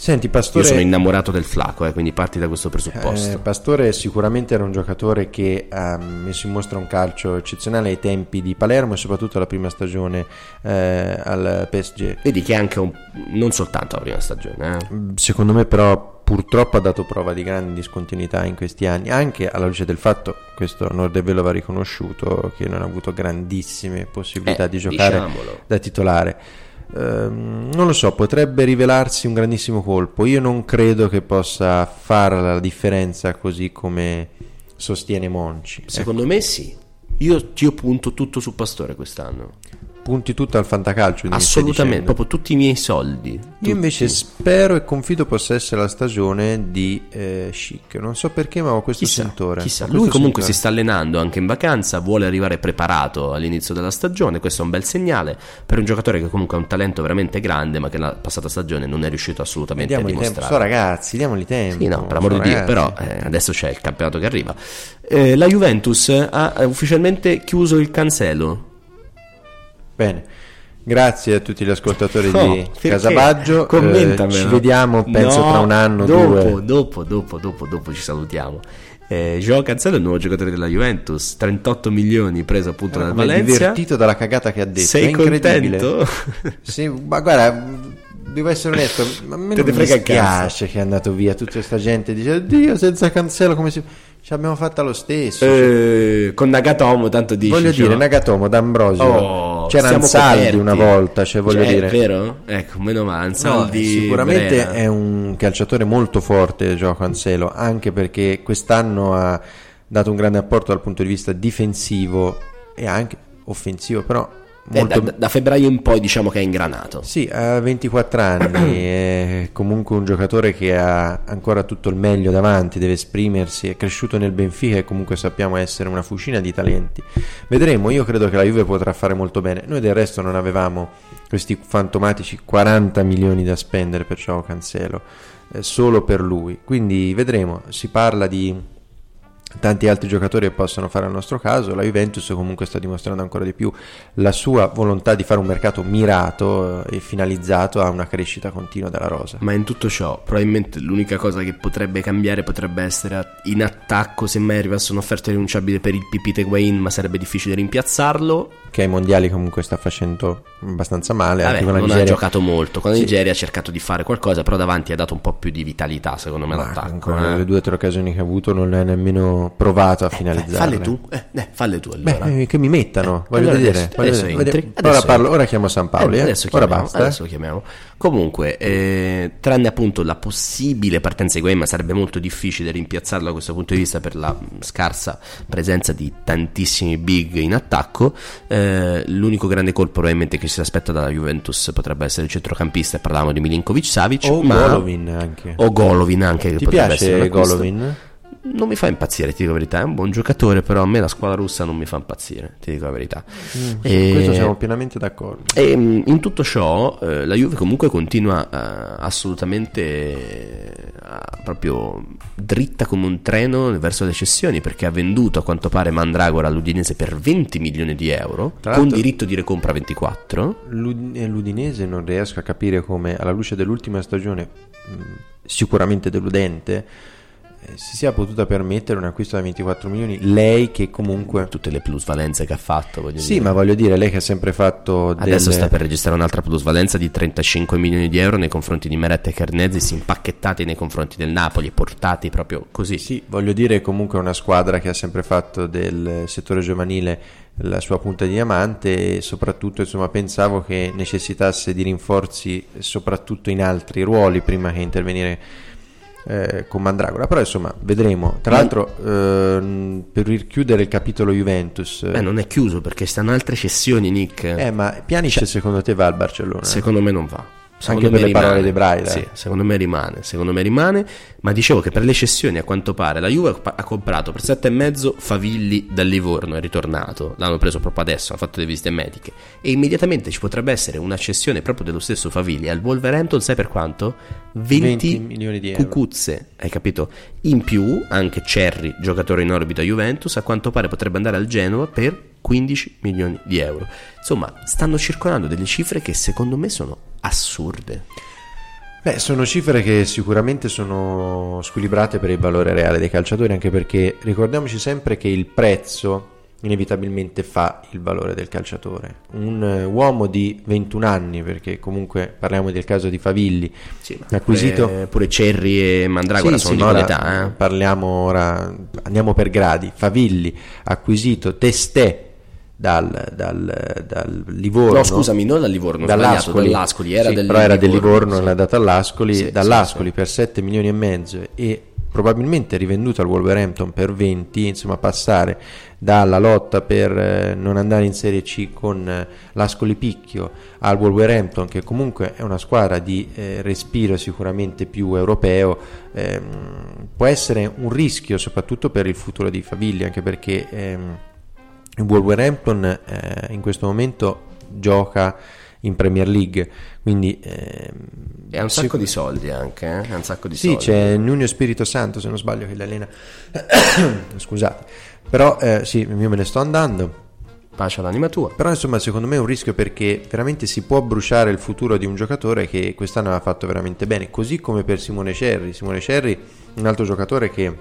Senti, Pastore... Io sono innamorato del flaco, eh, quindi parti da questo presupposto. Eh, Pastore sicuramente era un giocatore che ha messo in mostra un calcio eccezionale ai tempi di Palermo e soprattutto la prima stagione eh, al PSG. Vedi che anche un... non soltanto la prima stagione, eh. Secondo me però purtroppo ha dato prova di grande discontinuità in questi anni, anche alla luce del fatto, questo Nordevelo va riconosciuto, che non ha avuto grandissime possibilità Eh, di giocare diciamolo. da titolare. Ehm, non lo so, potrebbe rivelarsi un grandissimo colpo. Io non credo che possa fare la differenza così come sostiene Monci. Secondo me sì. Io, io punto tutto su Pastore quest'anno. Punti tutto al fantacalcio. Assolutamente, proprio tutti i miei soldi. Io tutti. invece spero e confido possa essere la stagione di eh, Chic. Non so perché, ma ho questo Chissà, sentore. chissà. Ho Lui questo comunque sentore. si sta allenando anche in vacanza, vuole arrivare preparato all'inizio della stagione, questo è un bel segnale per un giocatore che comunque ha un talento veramente grande, ma che la passata stagione non è riuscito assolutamente Diamogli a tempo. dimostrare. So ragazzi, diamogli tempo. Sì, no, per amor di So, Dio, ragazzi. però eh, adesso c'è il campionato che arriva. Eh, la Juventus ha ufficialmente chiuso il cancelo. Bene. Grazie a tutti gli ascoltatori No, di? Casabaggio. Eh, Commentamelo. ci vediamo, penso, No, tra un anno o dopo, due. Dopo, dopo, dopo, dopo ci salutiamo. Eh, Joao Cancelo è il nuovo giocatore della Juventus, 38 milioni preso appunto dal Mi è Valencia. divertito dalla cagata che ha detto. Sei è contento? [laughs] Sì, ma guarda, devo essere onesto, a me Te non mi frega il spiace che è andato via tutta questa gente dice Dio senza Cancelo come si ci abbiamo fatta lo stesso. Eh, con Nagatomo tanto dici voglio cioè, dire, Nagatomo, D'Ambrosio, Oh, c'era Ansaldi coperti. una volta, cioè voglio Cioè, dire. È vero? Ecco, meno male, No, Ansaldi sicuramente Brera. è un calciatore molto forte Gioco Cancelo, anche perché quest'anno ha dato un grande apporto dal punto di vista difensivo e anche offensivo, però molto da, da febbraio in poi diciamo che è ingranato. Sì, ha 24 anni, [clears throat] è comunque un giocatore che ha ancora tutto il meglio davanti, deve esprimersi, è cresciuto nel Benfica e comunque sappiamo essere una fucina di talenti. Vedremo, io credo che la Juve potrà fare molto bene. Noi del resto non avevamo questi fantomatici 40 milioni da spendere per Ciao Cancelo, eh, solo per lui. Quindi vedremo, si parla di tanti altri giocatori che possono fare al nostro caso. La Juventus comunque sta dimostrando ancora di più la sua volontà di fare un mercato mirato eh, e finalizzato a una crescita continua della rosa. Ma in tutto ciò, probabilmente l'unica cosa che potrebbe cambiare potrebbe essere in attacco, se mai arrivasse un'offerta rinunciabile per il Pipite Guain, ma sarebbe difficile rimpiazzarlo. Che ai mondiali comunque sta facendo abbastanza male. Vabbè, anche con la non Nigeria. ha giocato molto. Con la Sì. Nigeria ha cercato di fare qualcosa, però davanti ha dato un po' più di vitalità, secondo me, comunque eh. le due o tre occasioni che ha avuto non è nemmeno provato a Eh, finalizzare. falle tu, eh, eh, falle tu allora. Beh, eh, che mi mettano, Eh, voglio allora vedere. adesso- voglio adesso vedere. Ora, parlo, ora chiamo San Paolo. Eh, adesso ora chiamiamo, basta. eh. adesso chiamiamo. Comunque, tranne appunto la possibile partenza di Guain, ma sarebbe molto difficile rimpiazzarlo da questo punto di vista per la scarsa presenza di tantissimi big in attacco. eh, l'unico grande colpo probabilmente che si aspetta dalla Juventus potrebbe essere il centrocampista, parlavamo di Milinkovic Savic. O ma... Golovin anche. O Golovin anche. Che Ti potrebbe piace essere. Golovin? Non mi fa impazzire, ti dico la verità. È un buon giocatore, però a me la squadra russa non mi fa impazzire, ti dico la verità. Mm, su E- questo siamo pienamente d'accordo. e mm, in tutto ciò eh, la Juve comunque continua eh, assolutamente eh, proprio dritta come un treno verso le cessioni perché ha venduto a quanto pare Mandragora all'Udinese per 20 milioni di euro con diritto di recompra 24. L'Ud- eh, L'Udinese non riesco a capire come, alla luce dell'ultima stagione, mh, sicuramente deludente, si sia potuta permettere un acquisto da 24 milioni. Lei che comunque. Tutte le plusvalenze che ha fatto, voglio Sì, dire. ma voglio dire, lei che ha sempre fatto. Adesso delle- sta per registrare un'altra plusvalenza di 35 milioni di euro nei confronti di Meret e Carnezis impacchettati nei confronti del Napoli portati proprio così. Sì, voglio dire comunque è una squadra che ha sempre fatto del settore giovanile la sua punta di diamante e soprattutto insomma pensavo che necessitasse di rinforzi soprattutto in altri ruoli prima che intervenire eh, con Mandragora però insomma vedremo tra Ma- l'altro ehm, per richiudere il capitolo Juventus Beh, non è chiuso perché stanno altre cessioni, Nick. eh, ma Pjanic secondo te va al Barcellona? Secondo me non va. Secondo Anche per le parole rimane. di Braida. Sì, secondo me rimane. Secondo me rimane. Ma dicevo che per le cessioni, a quanto pare, la Juve ha comprato per 7,5 Favilli dal Livorno. È ritornato. L'hanno preso proprio adesso. Hanno fatto le visite mediche. E immediatamente ci potrebbe essere una cessione proprio dello stesso Favilli al Wolverhampton. Sai per quanto? 20, 20 milioni di euro. cucuzze. Hai capito? In più, anche Cerri, giocatore in orbita Juventus, a quanto pare potrebbe andare al Genova per 15 milioni di euro. Insomma, stanno circolando delle cifre che secondo me sono assurde. Beh, sono cifre che sicuramente sono squilibrate per il valore reale dei calciatori, anche perché ricordiamoci sempre che il prezzo inevitabilmente fa il valore del calciatore. Un eh, uomo di 21 anni, perché comunque parliamo del caso di Favilli, acquisito Pure, pure Cerri e Mandragora Sì, sono sì, di quell'età. Eh? Parliamo ora, andiamo per gradi. Favilli acquisito Testè dal, dal, dal Livorno. No, scusami, non dal Livorno, sbagliato, dall'Ascoli, era Sì, del però era del Livorno, Livorno, sì. l'ha dato all'Ascoli, Sì, dall'Ascoli per 7 milioni e mezzo e probabilmente rivenduto al Wolverhampton per 20, insomma passare dalla lotta per eh, non andare in Serie C con eh, l'Ascoli Picchio al Wolverhampton che comunque è una squadra di eh, respiro sicuramente più europeo ehm, può essere un rischio soprattutto per il futuro di Favilli anche perché ehm, il Wolverhampton eh, in questo momento gioca in Premier League quindi ehm, E ha un sacco sicur- di soldi anche, eh? Ha un sacco di sì, soldi. c'è Nuno Spirito Santo, se non sbaglio, che li allena. [coughs] Scusate, però eh, sì, io me ne sto andando. Pace all'anima tua. Però insomma, secondo me è un rischio perché veramente si può bruciare il futuro di un giocatore che quest'anno ha fatto veramente bene, così come per Simone Cerri. Simone Cerri, un altro giocatore che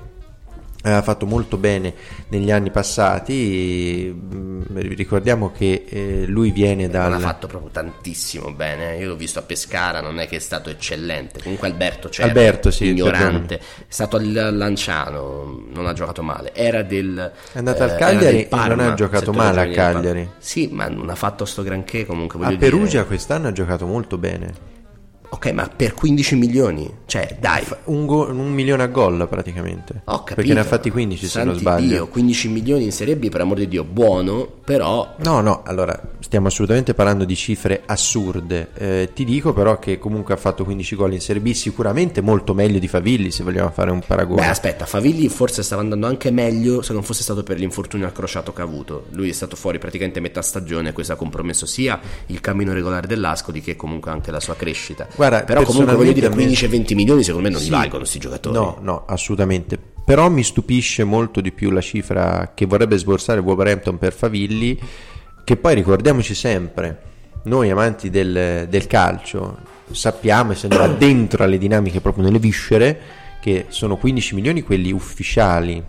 ha fatto molto bene negli anni passati. mm, Ricordiamo che eh, lui viene dal. Non ha fatto proprio tantissimo bene. eh. Io l'ho visto a Pescara, non è che è stato eccellente. Comunque Alberto c'era. Alberto, sì, ignorante. È stato al Lanciano, non ha giocato male. Era del. È andato al eh, Cagliari era del e non ha giocato male a. Cagliari. Sì, ma non ha fatto sto granché comunque. A Perugia dire. quest'anno ha giocato molto bene. Ok, ma per 15 milioni? Cioè, dai. Un, go- un milione a gol praticamente. Ho capito. Perché ne ha fatti 15 se non Santi sbaglio. Dio, 15 milioni in Serie B, per amor di Dio, buono, però No, no, allora stiamo assolutamente parlando di cifre assurde. Eh, ti dico però che comunque ha fatto 15 gol in Serie B, sicuramente molto meglio di Favilli se vogliamo fare un paragone. Beh, aspetta, Favilli forse stava andando anche meglio se non fosse stato per l'infortunio al crociato che ha avuto. Lui è stato fuori praticamente metà stagione, questo ha compromesso sia il cammino regolare dell'Ascoli che comunque anche la sua crescita. Guarda, Però comunque voglio dire personalmente a me- 15-20 milioni secondo me non Sì. li valgono questi giocatori. No, no, assolutamente. Però mi stupisce molto di più la cifra che vorrebbe sborsare Wolverhampton per Favilli, che poi ricordiamoci sempre, noi amanti del, del calcio sappiamo, essendo là dentro alle dinamiche proprio nelle viscere, che sono 15 milioni quelli ufficiali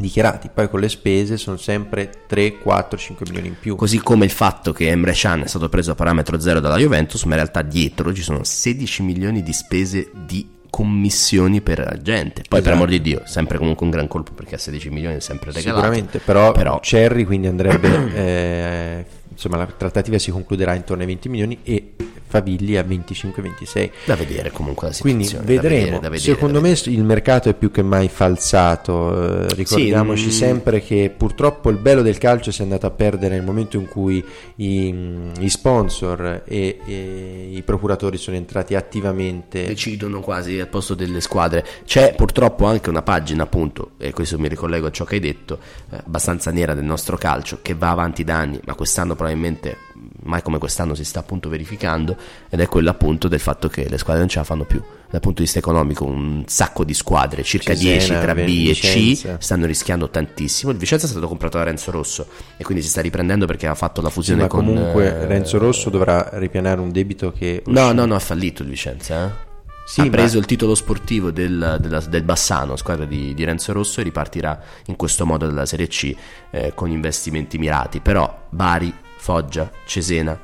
dichiarati, poi con le spese sono sempre 3, 4, 5 milioni in più. Così come il fatto che Emre Can è stato preso a parametro zero dalla Juventus, ma in realtà dietro ci sono 16 milioni di spese di commissioni per la gente. Poi, per Esatto. amor di Dio, sempre comunque un gran colpo perché a 16 milioni è sempre regalato. Sicuramente, però, Però- Cherry quindi andrebbe, [clears throat] eh, insomma la trattativa si concluderà intorno ai 20 milioni e Favigli a 25-26. Da vedere comunque la Quindi situazione. da vedremo. vedere, da vedere, Secondo me il mercato è più che mai falsato. eh, ricordiamoci mm. sempre che purtroppo il bello del calcio si è andato a perdere nel momento in cui i, i sponsor e, e i procuratori sono entrati attivamente. decidono quasi al posto delle squadre. C'è purtroppo anche una pagina, appunto, e questo mi ricollego a ciò che hai detto, eh, abbastanza nera del nostro calcio, che va avanti da anni, ma quest'anno probabilmente, mai come quest'anno si sta appunto verificando, ed è quella appunto del fatto che le squadre non ce la fanno più. Dal punto di vista economico, un sacco di squadre, circa Cesena, 10 tra B e C, stanno rischiando tantissimo. Il Vicenza è stato comprato da Renzo Rosso e quindi si sta riprendendo perché ha fatto la Sì, fusione ma con comunque eh, Renzo Rosso dovrà ripianare un debito che No, no, no, ha fallito il Vicenza. Eh? Sì, ha ma- preso il titolo sportivo del, della- del Bassano, squadra di, di Renzo Rosso, e ripartirà in questo modo dalla Serie C eh, con investimenti mirati. Però Bari, Foggia, Cesena,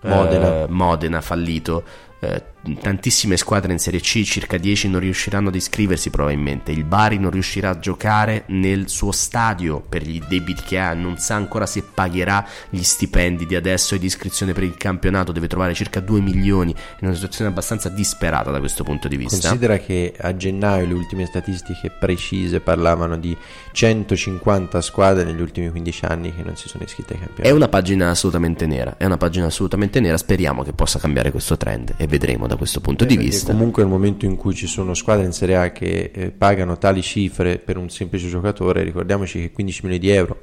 Modena. eh, Modena fallito. eh, tantissime squadre in Serie C, circa 10, non riusciranno ad iscriversi probabilmente. Il Bari non riuscirà a giocare nel suo stadio per gli debiti che ha, non sa ancora se pagherà gli stipendi di adesso e di iscrizione per il campionato, deve trovare circa 2 milioni, in una situazione abbastanza disperata da questo punto di vista. Considera che a gennaio le ultime statistiche precise parlavano di 150 squadre negli ultimi 15 anni che non si sono iscritte ai È campionati. una pagina assolutamente nera, è una pagina assolutamente nera, speriamo che possa cambiare questo trend e vedremo da questo punto di Perché vista. Comunque nel momento in cui ci sono squadre in Serie A che eh, pagano tali cifre per un semplice giocatore, ricordiamoci che 15 milioni di euro,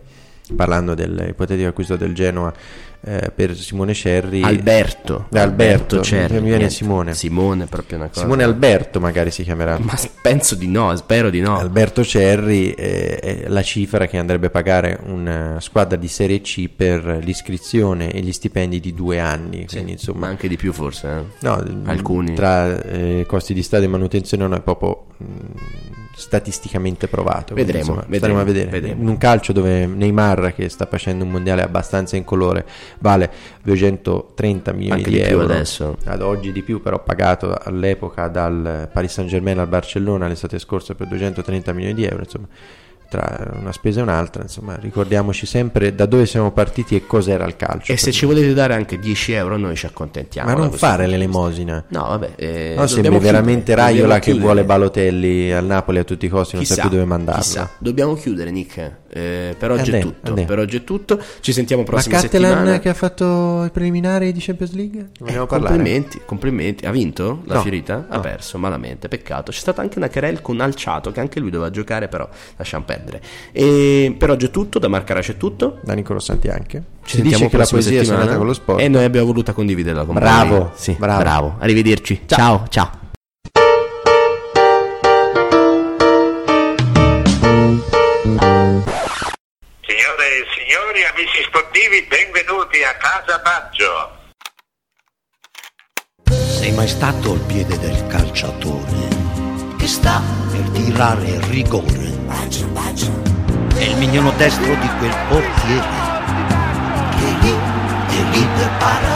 parlando dell'ipotetico acquisto del Genoa eh, per Simone Cerri, Alberto, Eh, Alberto, Cerri, mi viene niente. Simone. Simone è proprio una cosa. Simone Alberto magari si chiamerà. Ma penso di no, spero di no. Alberto Cerri eh, è la cifra che andrebbe a pagare una squadra di Serie C per l'iscrizione e gli stipendi di due anni. Quindi, insomma, Ma anche di più forse, eh? No, alcuni. tra eh, costi di stadio e manutenzione non è proprio mh, statisticamente provato. Vedremo, insomma, vedremo, a vedere. vedremo. In un calcio dove Neymar, che sta facendo un mondiale abbastanza incolore, vale 230 milioni Anche di, di euro. adesso. Ad oggi di più, però pagato all'epoca dal Paris Saint Germain al Barcellona l'estate scorsa per 230 milioni di euro. Insomma, tra una spesa e un'altra, insomma, ricordiamoci sempre da dove siamo partiti e cos'era il calcio. E se ci volete dare anche 10 euro, noi ci accontentiamo. Ma non fare l'elemosina. No, vabbè. eh, No, sembri veramente chiudere, Raiola che vuole Balotelli al Napoli a tutti i costi, non sa Chissà, più dove mandarlo. Chissà, dobbiamo chiudere, Nick. Eh, per oggi è Andiamo, tutto. andiamo. Per oggi è tutto. Ci sentiamo Ma prossima Cattelan settimana. che ha fatto i preliminari di Champions League? Parlare? Complimenti, complimenti. Ha vinto la No, Fiorita? Ha no. perso malamente, peccato. C'è stata anche una querel con Alciato che anche lui doveva giocare, però lasciamo perdere. E per oggi è tutto, da Marcarace è tutto. Da Nicolo Santi anche. Ci si sentiamo dice che la prossima poesia è settimana. suonata con lo sport. E noi abbiamo voluto condividerla con Bravo, voi. Sì, bravo. bravo. Arrivederci. ciao. ciao. Signore e signori, amici sportivi, benvenuti a Casa Baggio. Sei mai stato al piede del calciatore che sta per tirare il rigore? È il mignolo destro di quel portiere che lì e lì prepara